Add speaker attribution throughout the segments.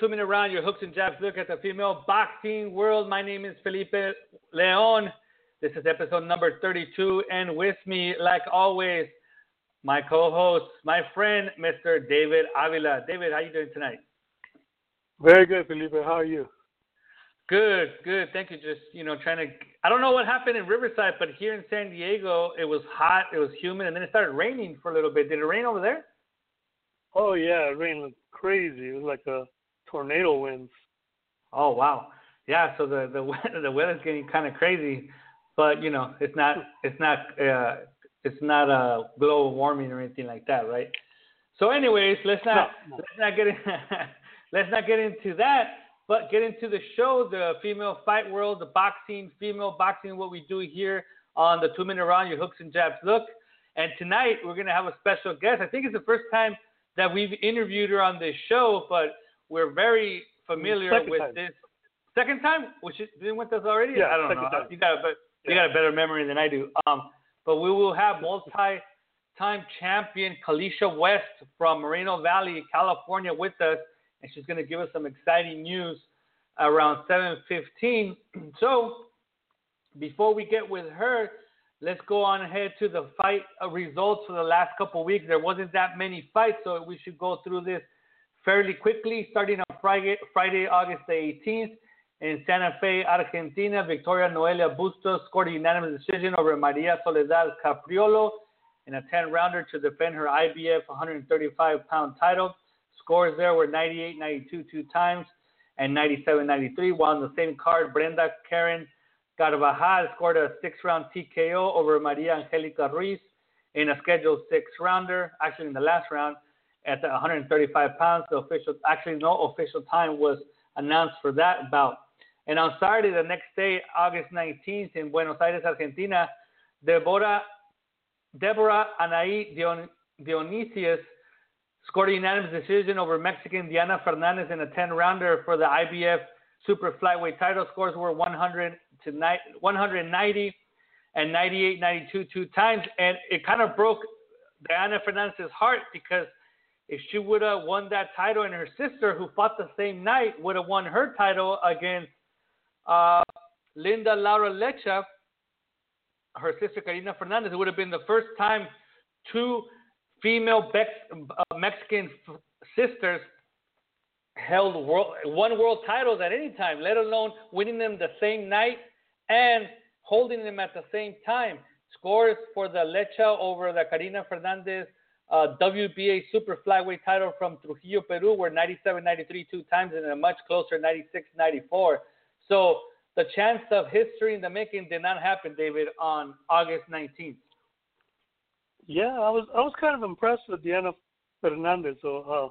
Speaker 1: Two minute
Speaker 2: round, your hooks and jabs look at the female boxing world. My name is Felipe Leon. This is episode number 32, and with me, like always, my co-host, my friend, Mr. David Avila. David, how are you doing tonight?
Speaker 3: Very good, Felipe. How are you?
Speaker 2: Good, good. Thank you. Just you know, trying to. I don't know what happened in Riverside, but here in San Diego, it was hot, it was humid, and then it started raining for a little bit. Did it rain over there?
Speaker 3: Oh yeah, it rained like crazy. It was like a tornado winds.
Speaker 2: Oh wow, yeah. So the the the weather's getting kind of crazy, but you know it's not it's not uh, it's not a global warming or anything like that, right? So, anyways, let's not
Speaker 3: No, no.
Speaker 2: let's not get in, let's not get into that, but get into the show, the female fight world, the boxing, female boxing, what we do here on the two minute round, your hooks and jabs look. And tonight we're gonna have a special guest. I think it's the first time that we've interviewed her on this show, but we're very familiar
Speaker 3: Second
Speaker 2: with
Speaker 3: time.
Speaker 2: this. Second time, which is been with us already.
Speaker 3: Yeah,
Speaker 2: I don't know.
Speaker 3: time.
Speaker 2: You got a you
Speaker 3: Yeah.
Speaker 2: got a better memory than I do. Um, but we will have multi-time champion Kaliesha West from Moreno Valley, California, with us, and she's going to give us some exciting news around 7:15. so, before we get with her, let's go on ahead to the fight results for the last couple weeks. There wasn't that many fights, so we should go through this fairly quickly, starting on Friday, Friday August the 18th. In Santa Fe, Argentina, Victoria Noelia Bustos scored a unanimous decision over Maria Soledad Capriolo in a 10 rounder to defend her IBF 135 pound title. Scores there were 98 92 two times and 97 93. While on the same card, Brenda Karen Carvajal scored a six round TKO over Maria Angelica Ruiz in a scheduled six rounder, actually in the last round at 135 pounds. The official, actually, no official time was announced for that bout. And on Saturday, the next day, August 19th, in Buenos Aires, Argentina, Deborah, Deborah Anahí Dion, Dionicius scored a unanimous decision over Mexican Diana Fernandez in a 10 rounder for the IBF super flyweight title. Scores were 100 to ni- 190 and 98 92 two times. And it kind of broke Diana Fernandez's heart because if she would have won that title and her sister, who fought the same night, would have won her title against uh, Linda Laura Lecca, her sister Karina Fernandez, it would have been the first time two female Bex, uh, Mexican f- sisters held world, won world titles at any time, let alone winning them the same night and holding them at the same time. Scores for the Lecca over the Karina Fernandez uh, WBA super flyweight title from Trujillo, Peru, were 97-93 two times and a much closer 96-94. So the chance of history in the making did not happen, David, on August 19th.
Speaker 3: Yeah, I was I was kind of impressed with Diana Fernandez. So uh,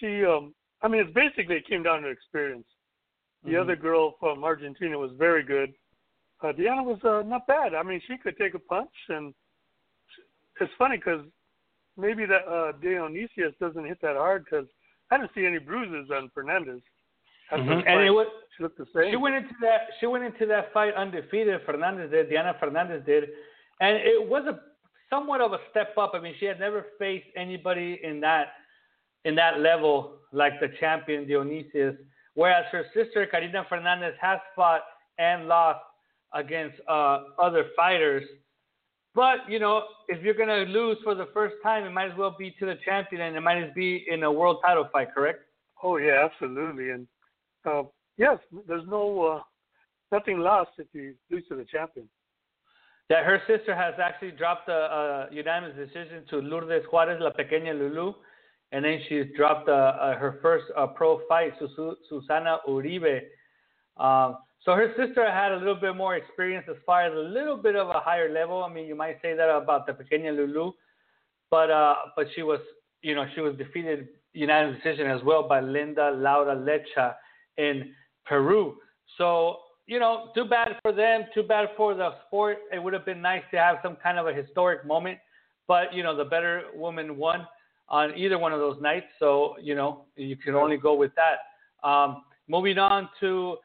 Speaker 3: she, um, I mean, it's basically it came down to experience. The
Speaker 2: Mhm.
Speaker 3: other girl from Argentina was very good. Uh, Diana was uh, not bad. I mean, she could take a punch, and it's funny because maybe that uh, Dionicius doesn't hit that hard because I didn't see any bruises on Fernandez. The
Speaker 2: And
Speaker 3: fight.
Speaker 2: it was
Speaker 3: she looked the same.
Speaker 2: She went into that. She went into that fight undefeated. Fernandez did. Diana Fernandez did, and it was a somewhat of a step up. I mean, she had never faced anybody in that in that level like the champion Dionicius. Whereas her sister Karina Fernandez has fought and lost against uh, other fighters. But you know, if you're gonna lose for the first time, it might as well be to the champion, and it might as be in a world title fight. Correct?
Speaker 3: Oh yeah, absolutely. And uh, yes, there's no uh, nothing lost if you lose to the champion.
Speaker 2: that her sister has actually dropped a, a unanimous decision to Lourdes Juarez, La Pequeña Lulu, and then she's dropped uh uh her first uh, pro fight, Susana Uribe. Um, so her sister had a little bit more experience as far as a little bit of a higher level. I mean, you might say that about the Pequeña Lulu, but uh, but she was, you know, she was defeated, unanimous decision as well by Linda Laura Lecca in Peru. So, you know, too bad for them, too bad for the sport. It would have been nice to have some kind of a historic moment, but, you know, the better woman won on either one of those nights. So, you know, you can only go with that. Um, moving on to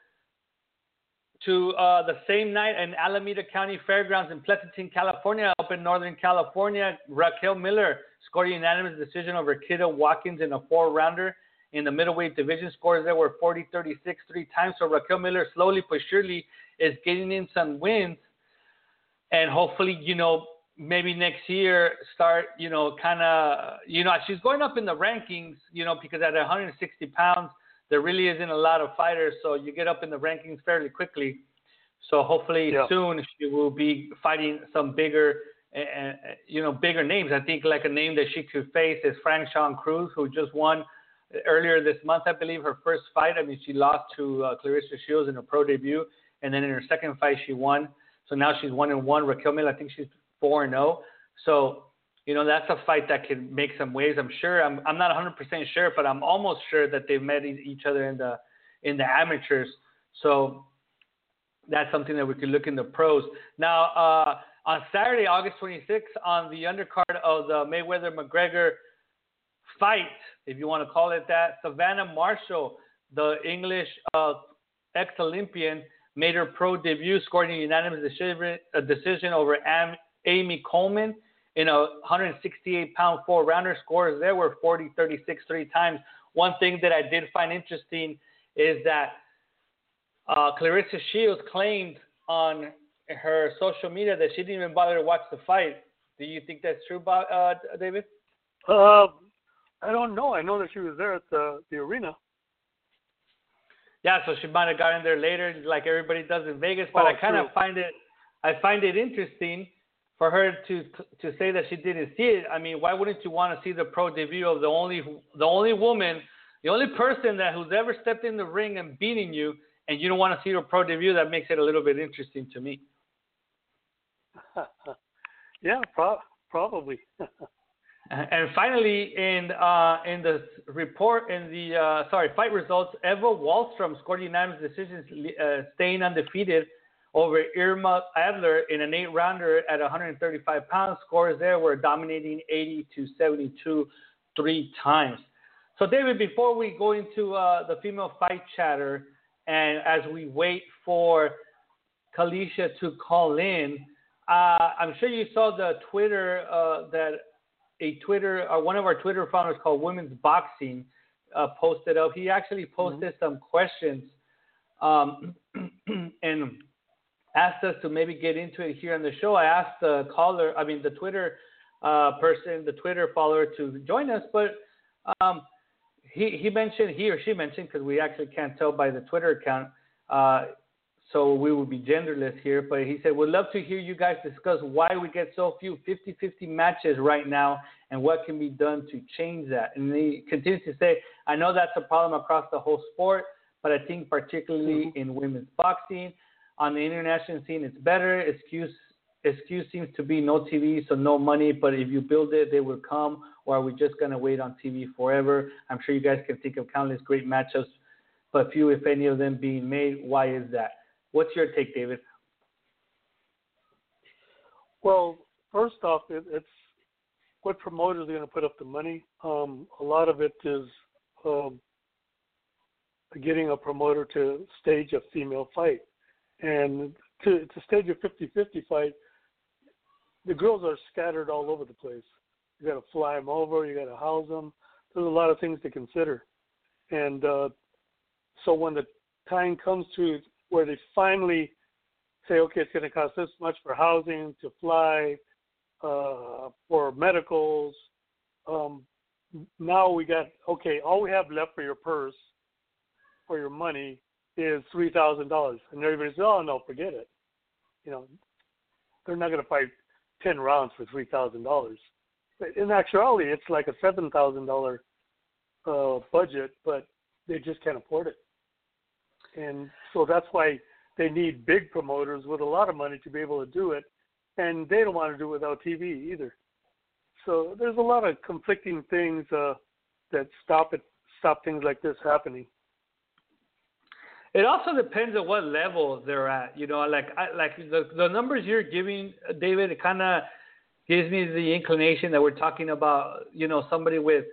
Speaker 2: to uh, the same night in Alameda County Fairgrounds in Pleasanton, California, up in Northern California, Raquel Miller scored a unanimous decision over Kidda Watkins in a four-rounder in the middleweight division. Scores there were 40 36 three times. So Raquel Miller slowly but surely is getting in some wins. And hopefully, you know, maybe next year start, you know, kind of, you know, she's going up in the rankings, you know, because at 160 pounds, there really isn't a lot of fighters. So you get up in the rankings fairly quickly. So hopefully
Speaker 3: Yeah.
Speaker 2: soon she will be fighting some bigger, uh, you know, bigger names. I think like a name that she could face is Franchon Crews, who just won earlier this month, I believe, her first fight. I mean, she lost to uh, Claressa Shields in her pro debut, and then in her second fight, she won. So now she's one and one. Raquel Miller, I think she's four and zero. So, you know, that's a fight that could make some waves. I'm sure. I'm I'm not 100 percent sure, but I'm almost sure that they've met each other in the in the amateurs. So that's something that we could look in the pros. Now, uh, on Saturday, August 26th, on the undercard of the Mayweather McGregor fight, if you want to call it that, Savannah Marshall, the English uh, ex Olympian, made her pro debut, scoring a unanimous decision, a decision over Am- Amy Coleman in a 168 pound four rounder. Scores there were 40 36 three times. One thing that I did find interesting is that uh, Claressa Shields claimed on her social media that she didn't even bother to watch the fight. Do you think that's true, Bob, uh, David?
Speaker 3: Uh, I don't know. I know that she was there at the the arena.
Speaker 2: Yeah, so she might have gotten there later, like everybody does in Vegas. But
Speaker 3: Oh,
Speaker 2: I kind of find it, I find it interesting for her to to say that she didn't see it. I mean, why wouldn't you want to see the pro debut of the only the only woman, the only person that who's ever stepped in the ring and beating you, and you don't want to see her pro debut? That makes it a little bit interesting to me.
Speaker 3: yeah, pro- probably.
Speaker 2: And finally, in uh, in the report, in the uh, sorry fight results, Eva Wahlström scored unanimous decisions, uh, staying undefeated over Irma Adler in an eight-rounder at 135 pounds. Scores there were dominating 80 to 72 three times. So, David, before we go into uh, the female fight chatter, and as we wait for Kaliesha to call in, uh, I'm sure you saw the Twitter uh, that a Twitter, uh, one of our Twitter followers called Women's Boxing uh, posted up. He actually posted some questions um, and asked us to maybe get into it here on the show. I asked the caller, I mean the Twitter uh, person, the Twitter follower, to join us, but um, he he mentioned he or she mentioned because we actually can't tell by the Twitter account. Uh, so we will be genderless here, but he said, We'd love to hear you guys discuss why we get so few 50 50 matches right now and what can be done to change that. And he continues to say, I know that's a problem across the whole sport, but I think particularly in women's boxing. On the international scene, it's better. Excuse excuse seems to be no TV, so no money, but if you build it, they will come. Or are we just to wait on TV forever? I'm sure you guys can think of countless great matchups, but few, if any, of them being made. Why is that? What's your take, David?
Speaker 3: Well, first off, it, it's what promoters are going to put up the money. Um, a lot of it is um, getting a promoter to stage a female fight, and to to stage a 50-50 fight, the girls are scattered all over the place. You got to fly them over. You got to house them. There's a lot of things to consider, and uh, so when the time comes to where they finally say, okay, it's going to cost this much for housing, to fly, uh, for medicals. Um, now we got okay. All we have left for your purse, for your money, is three thousand dollars, and everybody says, "Oh no, forget it." You know, they're not going to fight ten rounds for three thousand dollars. In actuality, it's like a seven thousand dollar uh, budget, but they just can't afford it, and so that's why they need big promoters with a lot of money to be able to do it, and they don't want to do it without TV either. So there's a lot of conflicting things uh, that stop it, stop things like this happening.
Speaker 2: It also depends on what level they're at. You know, like I, like the the numbers you're giving, David, it kind of gives me the inclination that we're talking about. You know, somebody with,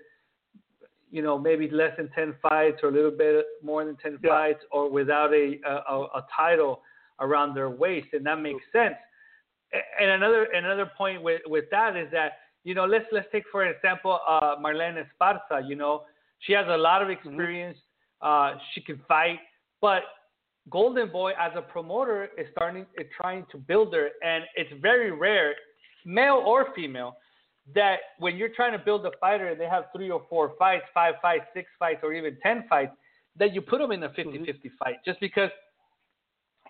Speaker 2: you know, maybe less than ten fights or a little bit more than ten
Speaker 3: Yeah.
Speaker 2: fights, or without a, a a title around their waist, and that makes sense. And another another point with with that is that you know let's let's take for example uh, Marlen Esparza. You know, she has a lot of experience. Uh, she can fight, but Golden Boy as a promoter is starting is trying to build her, and it's very rare, male or female, that when you're trying to build a fighter and they have three or four fights, five fights, six fights, or even ten fights, that you put them in a 50-50 mm-hmm. fight, just because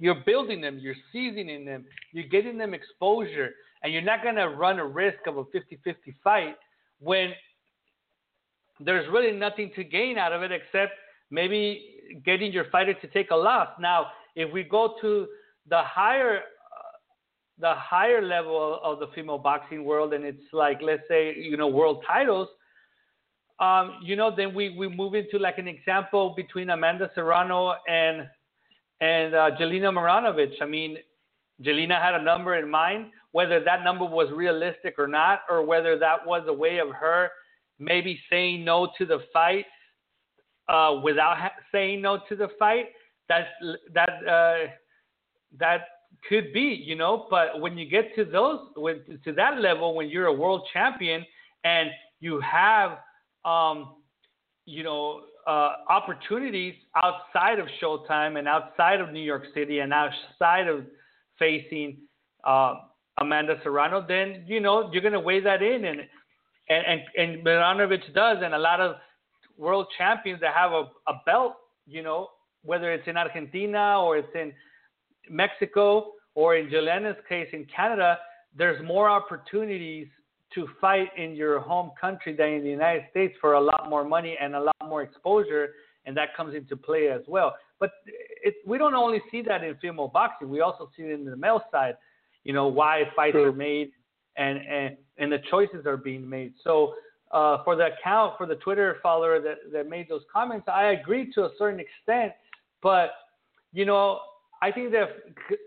Speaker 2: you're building them, you're seasoning them, you're getting them exposure, and you're not gonna run a risk of a 50-50 fight when there's really nothing to gain out of it except maybe getting your fighter to take a loss. Now, if we go to the higher uh, the higher level of the female boxing world, and it's like let's say you know world titles, um, you know, then we, we move into like an example between Amanda Serrano and and uh, Jelena Mrdjenovich. I mean, Jelena had a number in mind, whether that number was realistic or not, or whether that was a way of her maybe saying no to the fight uh, without ha- saying no to the fight. That's that uh, that could be, you know. But when you get to those, when, to that level, when you're a world champion and you have, um, you know, uh, opportunities outside of Showtime and outside of New York City and outside of facing uh, Amanda Serrano, then you know you're gonna weigh that in, and and and, and does, and a lot of world champions that have a, a belt, you know, whether it's in Argentina or it's in Mexico or in Jelena's case in Canada, there's more opportunities to fight in your home country than in the United States for a lot more money and a lot more exposure, and that comes into play as well. But it, we don't only see that in female boxing; we also see it in the male side. You know why fights
Speaker 3: True.
Speaker 2: are made and and and the choices are being made. So uh, for the account for the Twitter follower that that made those comments, I agree to a certain extent, but you know I think that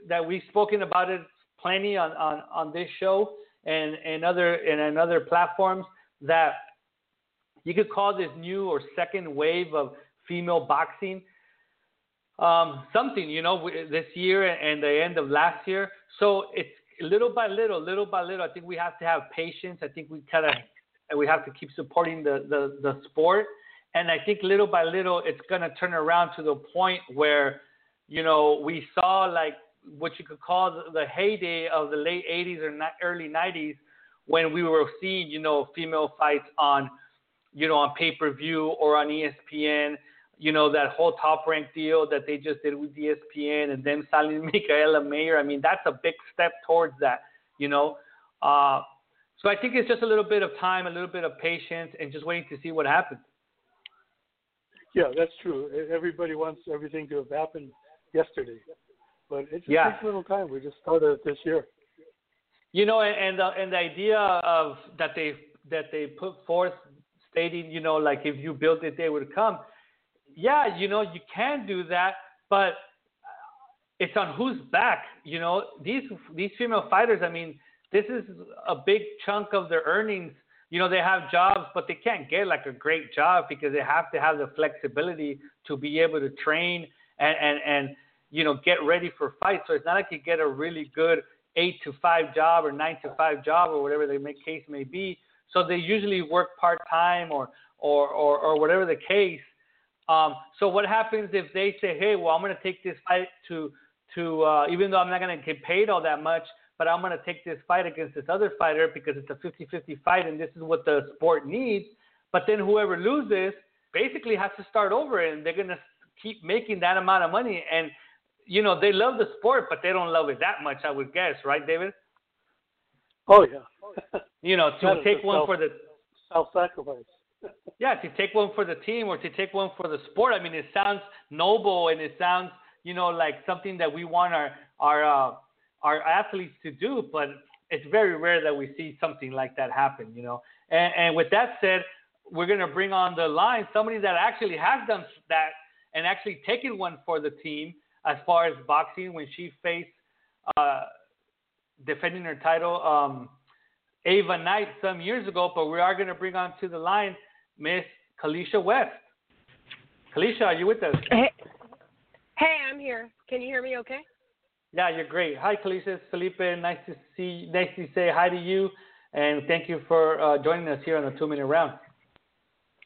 Speaker 2: that we've spoken about it plenty on on on this show and and other and other platforms that you could call this new or second wave of female boxing um, something, you know, this year and the end of last year. So it's little by little, little by little. I think we have to have patience. I think we kind of we have to keep supporting the, the the sport, and I think little by little it's gonna turn around to the point where, you know, we saw like what you could call the, heyday of the late 80s or early 90s when we were seeing, you know, female fights on, you know, on pay-per-view or on ESPN you know, that whole top rank deal that they just did with ESPN and them signing Mikaela Mayer. I mean, that's a big step towards that, you know. Uh, so I think it's just a little bit of time, a little bit of patience, and just waiting to see what happens.
Speaker 3: Yeah, that's true. Everybody wants everything to have happened yesterday, but it just
Speaker 2: Yeah.
Speaker 3: takes a little time. We just started it this year.
Speaker 2: You know, and and the, and the idea of that they that they put forth, stating, you know, like if you built it, they would come. Yeah, you know, you can do that, but it's on whose back. You know, these these female fighters. I mean, this is a big chunk of their earnings. You know, they have jobs, but they can't get like a great job because they have to have the flexibility to be able to train and and and you know get ready for fights. So it's not like you get a really good eight to five job or nine to five job or whatever the case may be. So they usually work part time or, or or or whatever the case. Um, so what happens if they say, hey, well, I'm going to take this fight to to uh, even though I'm not going to get paid all that much, but I'm going to take this fight against this other fighter because it's a 50-50 fight and this is what the sport needs. But then whoever loses basically has to start over and they're going to keep making that amount of money and you know they love the sport but they don't love it that much I would guess right David
Speaker 3: Oh yeah,
Speaker 2: you know to take one
Speaker 3: self-
Speaker 2: for the
Speaker 3: self-sacrifice.
Speaker 2: yeah, to take one for the team or to take one for the sport. I mean, it sounds noble and it sounds, you know, like something that we want our our uh, our athletes to do. But it's very rare that we see something like that happen, you know. And, and with that said, we're gonna bring on the line somebody that actually has done that and actually taken one for the team as far as boxing when she faced uh, defending her title um, Ava Knight some years ago. But we are gonna bring on to the line Miss Kaliesha West. Kaliesha, are you with us?
Speaker 4: Hey, hey, I'm here. Can you hear me? Okay.
Speaker 2: Yeah, you're great. Hi, Kaliesha. It's Felipe. Nice to see. Nice to say hi to you, and thank you for uh, joining us here on the two-minute round.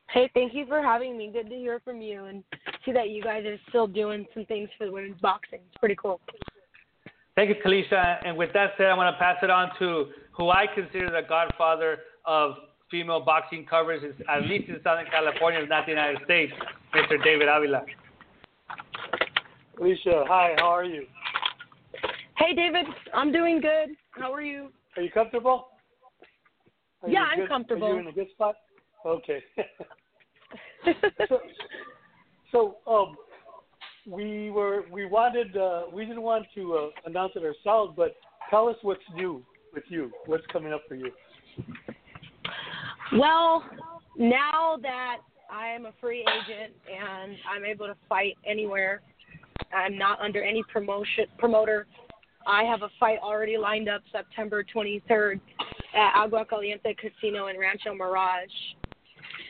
Speaker 4: Hey, thank you for having me. Good to hear from you and see that you guys are still doing some things for the women's boxing. It's pretty cool.
Speaker 2: Thank you, Kaliesha. And with that said, I want to pass it on to who I consider the godfather of female boxing coverage, at least in Southern California, if not the United States, Mr. David Avila.
Speaker 3: Alicia, hi, how are you?
Speaker 4: Hey, David. I'm doing good. How are you?
Speaker 3: Are you comfortable? Are
Speaker 4: Yeah,
Speaker 3: you
Speaker 4: I'm
Speaker 3: good-
Speaker 4: comfortable.
Speaker 3: Are you in a good spot? Okay. so, so um, we were we wanted uh, we didn't want to uh, announce it ourselves, but tell us what's new with you. What's coming up for you?
Speaker 4: well, now that I am a free agent and I'm able to fight anywhere, I'm not under any promotion promoter. I have a fight already lined up September 23rd at Agua Caliente Casino in Rancho Mirage.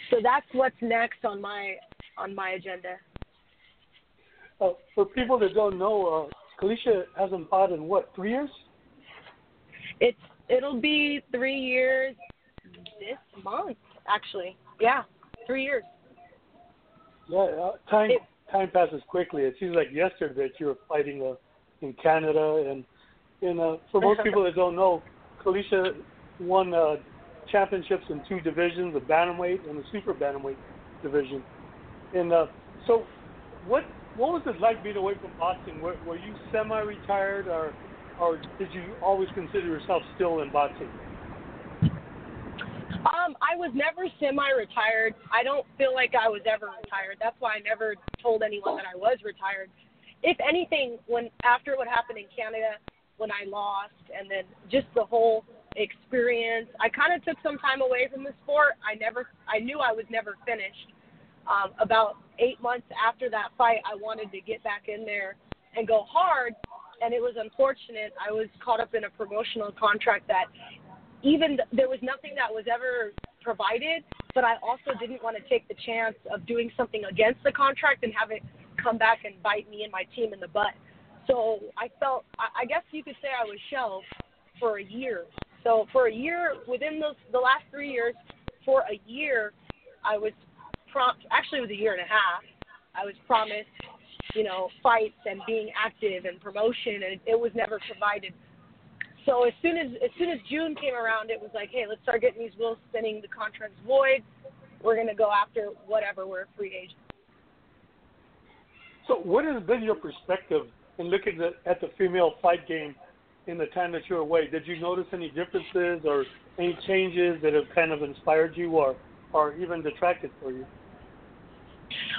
Speaker 4: So that's what's next on my on my agenda.
Speaker 3: Uh, for people that don't know, uh, Kaliesha hasn't fought in what three years?
Speaker 4: It's it'll be three years this month, actually. Yeah, three years.
Speaker 3: Yeah, uh, time
Speaker 4: It-
Speaker 3: time passes quickly. It seems like yesterday that you were fighting uh, in Canada, and and uh, for most people that don't know, Kaliesha won uh, championships in two divisions, the bantamweight and the super bantamweight division. And uh, so, what what was it like being away from boxing? Were, were you semi-retired, or or did you always consider yourself still in boxing?
Speaker 4: Um, I was never semi-retired. I don't feel like I was ever retired. That's why I never told anyone that I was retired. If anything, when after what happened in Canada, when I lost, and then just the whole experience, I kind of took some time away from the sport. I never, I knew I was never finished. Um, about eight months after that fight, I wanted to get back in there and go hard, and it was unfortunate. I was caught up in a promotional contract that even th- there was nothing that was ever provided, but I also didn't want to take the chance of doing something against the contract and have it come back and bite me and my team in the butt. So I felt, I guess you could say I was shelved for a year. So for a year, within those the last three years, for a year, I was prompt. Actually, it was a year and a half. I was promised, you know, fights and being active and promotion, and it was never provided. So as soon as as soon as June came around, it was like, hey, let's start getting these wheels spinning. The contract's void. We're gonna go after whatever. We're a free agent.
Speaker 3: So, what has been your perspective in looking at, at the female fight game in the time that you were away? Did you notice any differences or any changes that have kind of inspired you or, or even detracted for you?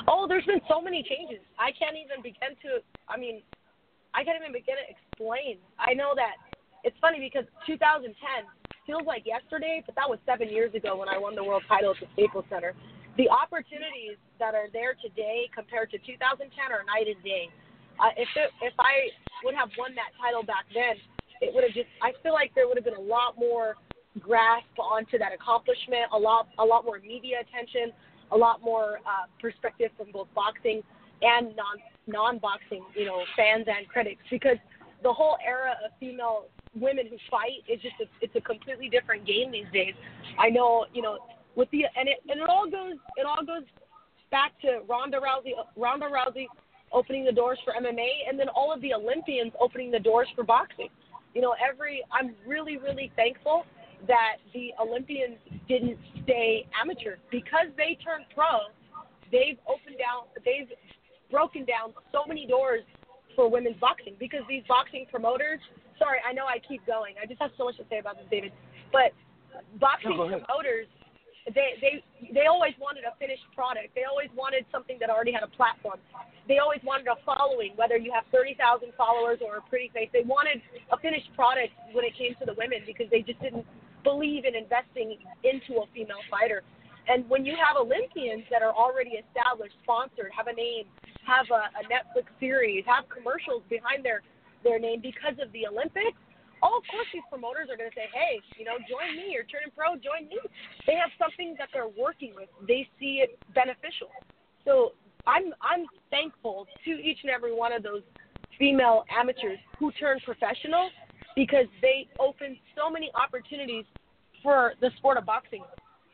Speaker 4: Oh, there's been so many changes. I can't even begin to. I mean, I can't even begin to explain. I know that it's funny because 2010 feels like yesterday, but that was seven years ago when I won the world title at the Staples Center. The opportunities that are there today compared to 2010 are night and day. Uh, if it, if I would have won that title back then, it would have just. I feel like there would have been a lot more grasp onto that accomplishment, a lot a lot more media attention, a lot more uh, perspective from both boxing and non non boxing, you know, fans and critics because the whole era of female women who fight is just a, it's a completely different game these days. I know, you know, with the and it and it all goes it all goes back to Ronda Rousey Ronda Rousey opening the doors for MMA and then all of the Olympians opening the doors for boxing. You know, every I'm really really thankful that the Olympians didn't stay amateur because they turned pro. They've opened down they've broken down so many doors for women's boxing because these boxing promoters sorry, I know I keep going. I just have so much to say about this, David. But boxing promoters, they they they always wanted a finished product. They always wanted something that already had a platform. They always wanted a following, whether you have thirty thousand followers or a pretty face. They wanted a finished product when it came to the women because they just didn't believe in investing into a female fighter. And when you have Olympians that are already established, sponsored, have a name, have a, a Netflix series, have commercials behind their their name because of the Olympics, oh, of course these promoters are going to say, hey, you know, join me. You're turning pro, join me. They have something that they're working with. They see it beneficial. So I'm I'm thankful to each and every one of those female amateurs who turned professional because they opened so many opportunities for the sport of boxing.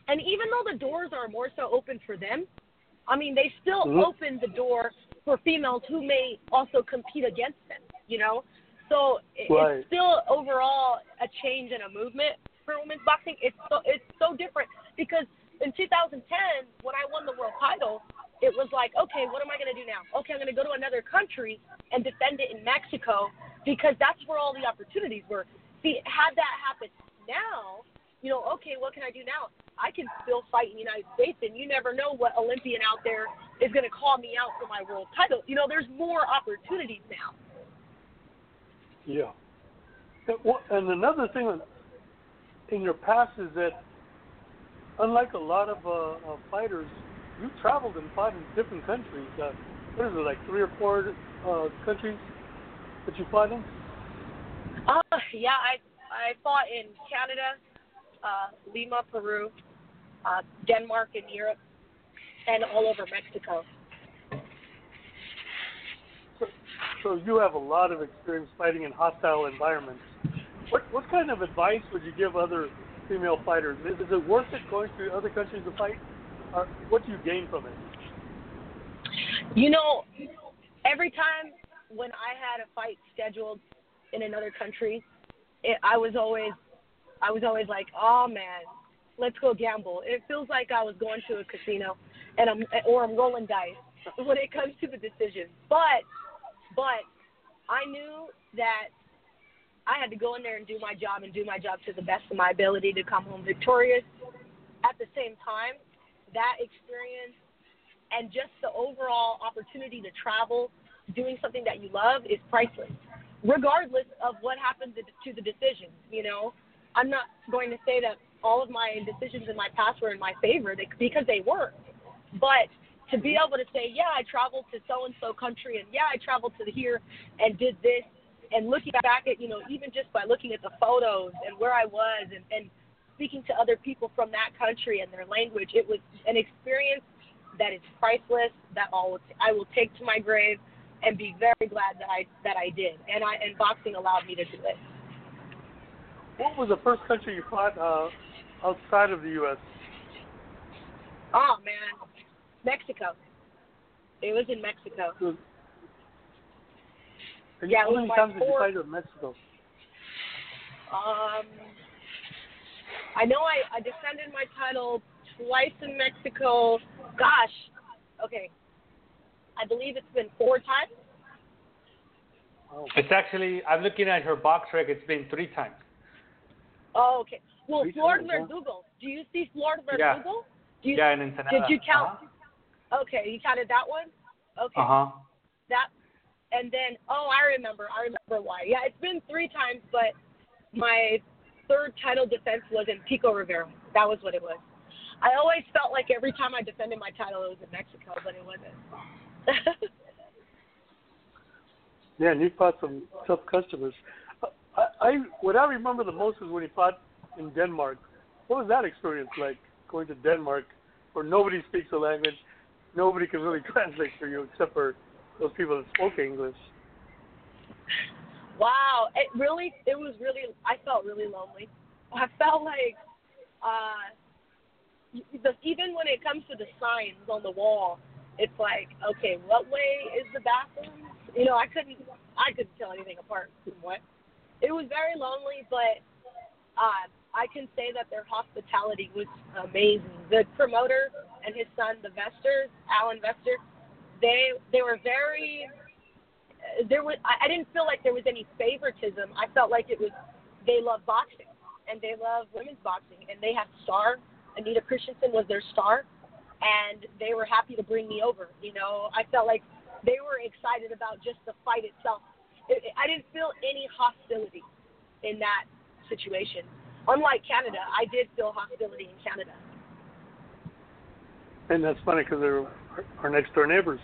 Speaker 4: And even though the doors are more so open for them, I mean, they still
Speaker 3: Mhm.
Speaker 4: open the door for females who may also compete against them, you know? So it-
Speaker 3: Right.
Speaker 4: it's still overall a change and a movement for women's boxing. It's so, it's so different because in 2010, when I won the world title, it was like, okay, what am I going to do now? Okay, I'm going to go to another country and defend it in Mexico because that's where all the opportunities were. See, had that happened now, you know, okay, what can I do now? I can still fight in the United States, and you never know what Olympian out there is going to call me out for my world title. You know, there's more opportunities now.
Speaker 3: Yeah. And another thing in your past is that, unlike a lot of uh, uh, fighters, you traveled and fought in different countries. Uh, what is it, like three or four uh, countries that you fought in?
Speaker 4: Uh, yeah, I I fought in Canada, uh, Lima, Peru, uh, Denmark, and Europe, and all over Mexico.
Speaker 3: So, you have a lot of experience fighting in hostile environments. What what kind of advice would you give other female fighters? Is, is it worth it going to other countries to fight? Or what do you gain from it?
Speaker 4: You know, every time when I had a fight scheduled in another country, it, I was always, I was always like, oh man, let's go gamble. It feels like I was going to a casino, and I'm or I'm rolling dice when it comes to the decision. But, but I knew that I had to go in there and do my job and do my job to the best of my ability to come home victorious. At the same time, that experience and just the overall opportunity to travel, doing something that you love is priceless, regardless of what happens to the decision. You know, I'm not going to say that all of my decisions in my past were in my favor because they weren't, but to be able to say, yeah, I traveled to so and so country, and yeah, I traveled to here and did this, and looking back at, you know, even just by looking at the photos and where I was and, and speaking to other people from that country and their language, it was an experience that is priceless that I'll, I will take to my grave and be very glad that I that I did. And I and boxing allowed me to do it.
Speaker 3: What was the first country you fought uh, outside of the U.S.?
Speaker 4: Oh man, Mexico. It was in Mexico.
Speaker 3: It was- And
Speaker 4: Yeah, it
Speaker 3: how many
Speaker 4: my
Speaker 3: times did you
Speaker 4: fourth-
Speaker 3: fight in Mexico?
Speaker 4: Um, I know I, I defended my title twice in Mexico. Gosh, okay. I believe it's been four times.
Speaker 3: Oh.
Speaker 2: It's actually, I'm looking at her BoxRec. It's been three times.
Speaker 4: Oh, okay. Well,
Speaker 3: Three
Speaker 4: Flor
Speaker 3: times, huh?
Speaker 4: Verdugo. Do you see Flor
Speaker 2: Yeah.
Speaker 4: Verdugo? Do you,
Speaker 2: yeah, in Ensenada.
Speaker 4: Did you count? Okay, you counted that one. Okay.
Speaker 2: Uh huh.
Speaker 4: That, and then oh, I remember. I remember why. Yeah, it's been three times, but my third title defense was in Pico Rivera. That was what it was. I always felt like every time I defended my title, it was in Mexico, but it wasn't.
Speaker 3: Yeah, and you fought some tough customers. I, I what I remember the most was when you fought in Denmark. What was that experience like going to Denmark, where nobody speaks the language, nobody can really translate for you except for those people that spoke English.
Speaker 4: wow, it really, it was really. I felt really lonely. I felt like, uh, the, even when it comes to the signs on the wall, it's like, okay, what way is the bathroom? You know, I couldn't, I couldn't tell anything apart from what. It was very lonely, but uh, I can say that their hospitality was amazing. The promoter and his son, the Vester, Alan Vester, they they were very. There was I, I didn't feel like there was any favoritism. I felt like it was they love boxing and they love women's boxing and they have star. Anita Christensen was their star, and they were happy to bring me over. You know, I felt like they were excited about just the fight itself. It, it, I didn't feel any hostility in that situation. Unlike Canada, I did feel hostility in Canada.
Speaker 3: And that's funny because they're our next door neighbors.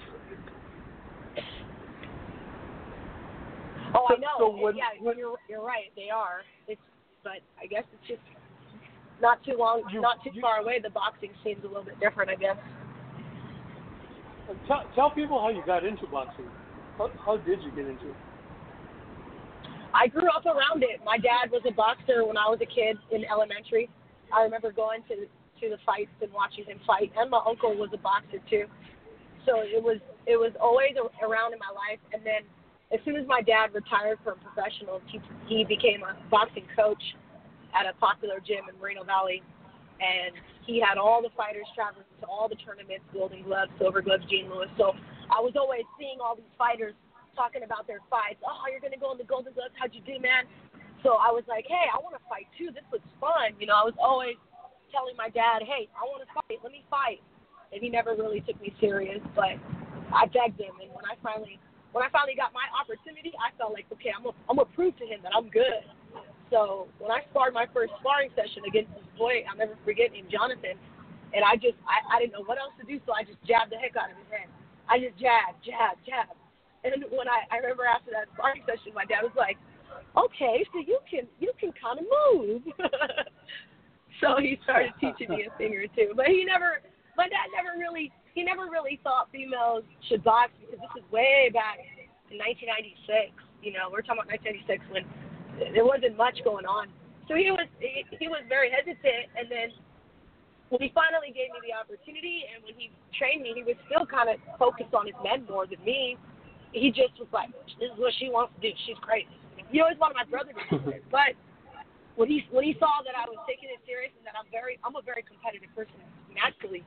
Speaker 4: Oh,
Speaker 3: So-
Speaker 4: I know.
Speaker 3: so when-
Speaker 4: yeah,
Speaker 3: when-
Speaker 4: you're you're right. They are. It's but I guess it's just not too long,
Speaker 3: You-
Speaker 4: not too
Speaker 3: you-
Speaker 4: far away. The boxing seems a little bit different, I guess.
Speaker 3: Tell, tell people how you got into boxing. How, how did you get into it?
Speaker 4: I grew up around it. My dad was a boxer when I was a kid in elementary. I remember going to to the fights and watching him fight, and my uncle was a boxer too. So it was it was always around in my life. And then as soon as my dad retired from professionals, he he became a boxing coach at a popular gym in Moreno Valley, and he had all the fighters traveling to all the tournaments, Golden Gloves, Silver Gloves, Gene Lewis. So I was always seeing all these fighters talking about their fights. Oh, you're gonna go in the Golden Gloves? How'd you do, man? So I was like, hey, I want to fight too. This looks fun. You know, I was always telling my dad, hey, I want to fight. Let me fight. And he never really took me serious, but I begged him. And when I finally, when I finally got my opportunity, I felt like, okay, I'm gonna, I'm gonna prove to him that I'm good. So when I sparred my first sparring session against this boy, I'll never forget named Jonathan, and I just, I, I didn't know what else to do, so I just jabbed the heck out of his head. I just jab, jab, jab. And when I, I remember after that sparring session, my dad was like, okay, so you can, you can kind of move. so he started teaching me a thing or two, but he never, my dad never really, he never really thought females should box because this is way back in 1996. You know, we're talking about 1996 when there wasn't much going on. So he was he, he was very hesitant, and then when he finally gave me the opportunity, and when he trained me, he was still kind of focused on his men more than me. He just was like, "This is what she wants to do. She's crazy." He always wanted my brother to do it, but when he when he saw that I was taking it serious and that I'm very I'm a very competitive person naturally,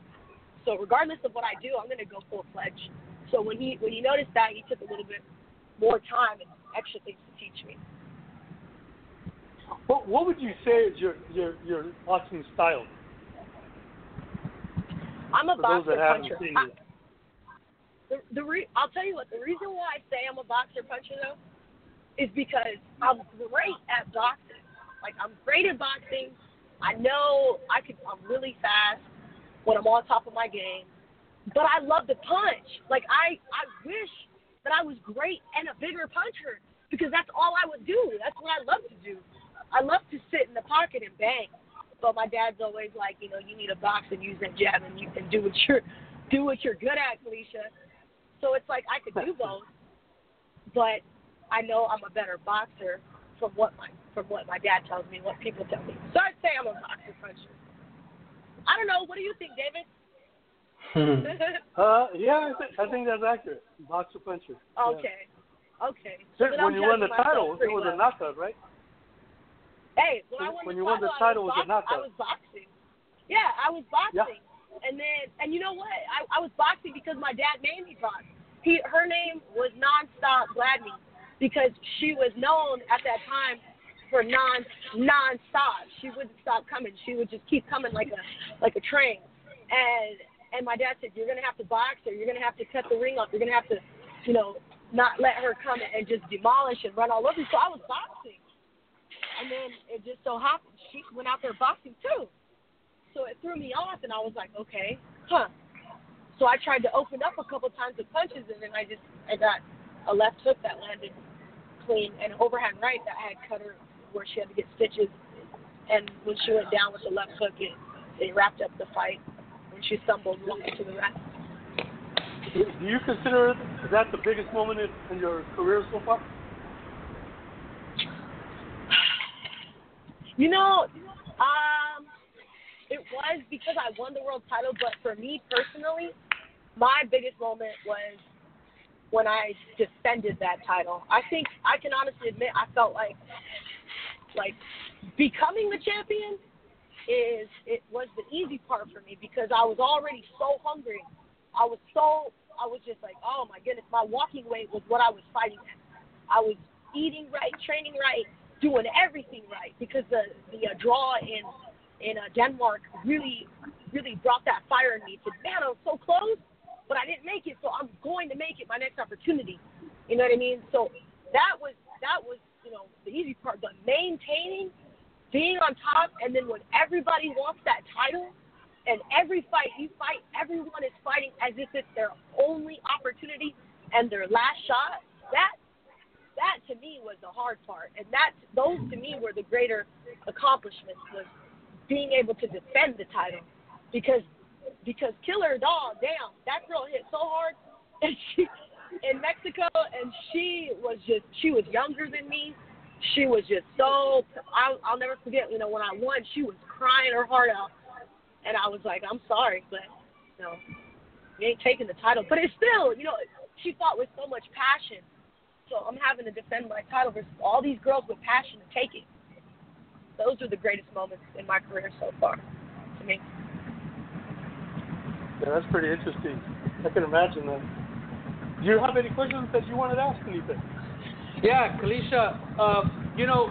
Speaker 4: so regardless of what I do, I'm going to go full fledged. So when he when he noticed that, he took a little bit more time and extra things to teach me.
Speaker 3: What What would you say is your your your boxing style?
Speaker 4: I'm a
Speaker 3: For
Speaker 4: boxer puncher. I,
Speaker 3: you.
Speaker 4: The the re- I'll tell you what. The reason why I say I'm a boxer puncher though is because I'm great at boxing. Like I'm great at boxing. I know I could. I'm really fast when I'm on top of my game. But I love to punch. Like I I wish that I was great and a bigger puncher because that's all I would do. That's what I love to do. I love to sit in the pocket and bang. But my dad's always like, you know, you need a box and use that jab and you can do what you're do what you're good at, Felicia. So it's like I could do both, but I know I'm a better boxer from what my from what my dad tells me, what people tell me. So I'd say I'm a boxer puncher. I don't know. What do you think, David?
Speaker 3: Uh, yeah, I think, I think that's accurate. Boxer puncher. Yeah.
Speaker 4: okay. Okay. So
Speaker 3: When you won the
Speaker 4: judging myself
Speaker 3: title, it
Speaker 4: pretty
Speaker 3: was a knockout, right?
Speaker 4: Hey, when, I won
Speaker 3: when
Speaker 4: the
Speaker 3: you won the title,
Speaker 4: I
Speaker 3: was
Speaker 4: was,
Speaker 3: it
Speaker 4: box-
Speaker 3: knockout?
Speaker 4: I was boxing. Yeah, I was boxing. And then, and you know what? I, I was boxing because my dad made me box. He, her name was Nonstop Gladney because she was known at that time for non nonstop. She wouldn't stop coming. She would just keep coming like a like a train. And and my dad said, you're gonna have to box her. You're gonna have to cut the ring off. You're gonna have to, you know, not let her come and just demolish and run all over. you." So I was boxing. And then it just so happened she went out there boxing too. So it threw me off, and I was like, okay, huh. So I tried to open up a couple times with punches, and then I just I got a left hook that landed clean, and an overhand right that had cut her where she had to get stitches. And when she went down with the left hook, it it wrapped up the fight. When she stumbled to the rest.
Speaker 3: Do you consider that the biggest moment in, in your career so far?
Speaker 4: You know, um, it was because I won the world title, but for me personally, my biggest moment was when I defended that title. I think I can honestly admit I felt like like becoming the champion is it was the easy part for me because I was already so hungry. I was so I was just like, oh my goodness, my walking weight was what I was fighting at. I was eating right, training right, doing everything right because the the uh, draw in in uh, Denmark really really brought that fire in me. To man, I was so close, but I didn't make it, so I'm going to make it my next opportunity. You know what I mean? So that was that was you know the easy part, but maintaining, being on top, and then when everybody wants that title, and every fight you fight, everyone is fighting as if it's their only opportunity and their last shot. That that to me was the hard part, and that those to me were the greater accomplishments was being able to defend the title, because because Killer Doll, damn, that girl hit so hard, and she in Mexico, and she was just she was younger than me. She was just so I'll, I'll never forget. You know when I won, she was crying her heart out, and I was like, I'm sorry, but you know, you ain't taking the title. But it's still, you know, she fought with so much passion. So I'm having to defend my title versus all these girls with passion to take it. Those are the greatest moments in my career so far, to me.
Speaker 3: Yeah, that's pretty interesting. I can imagine that. Do you have any questions that you wanted to ask anything?
Speaker 2: Yeah, Kaliesha, uh, you know,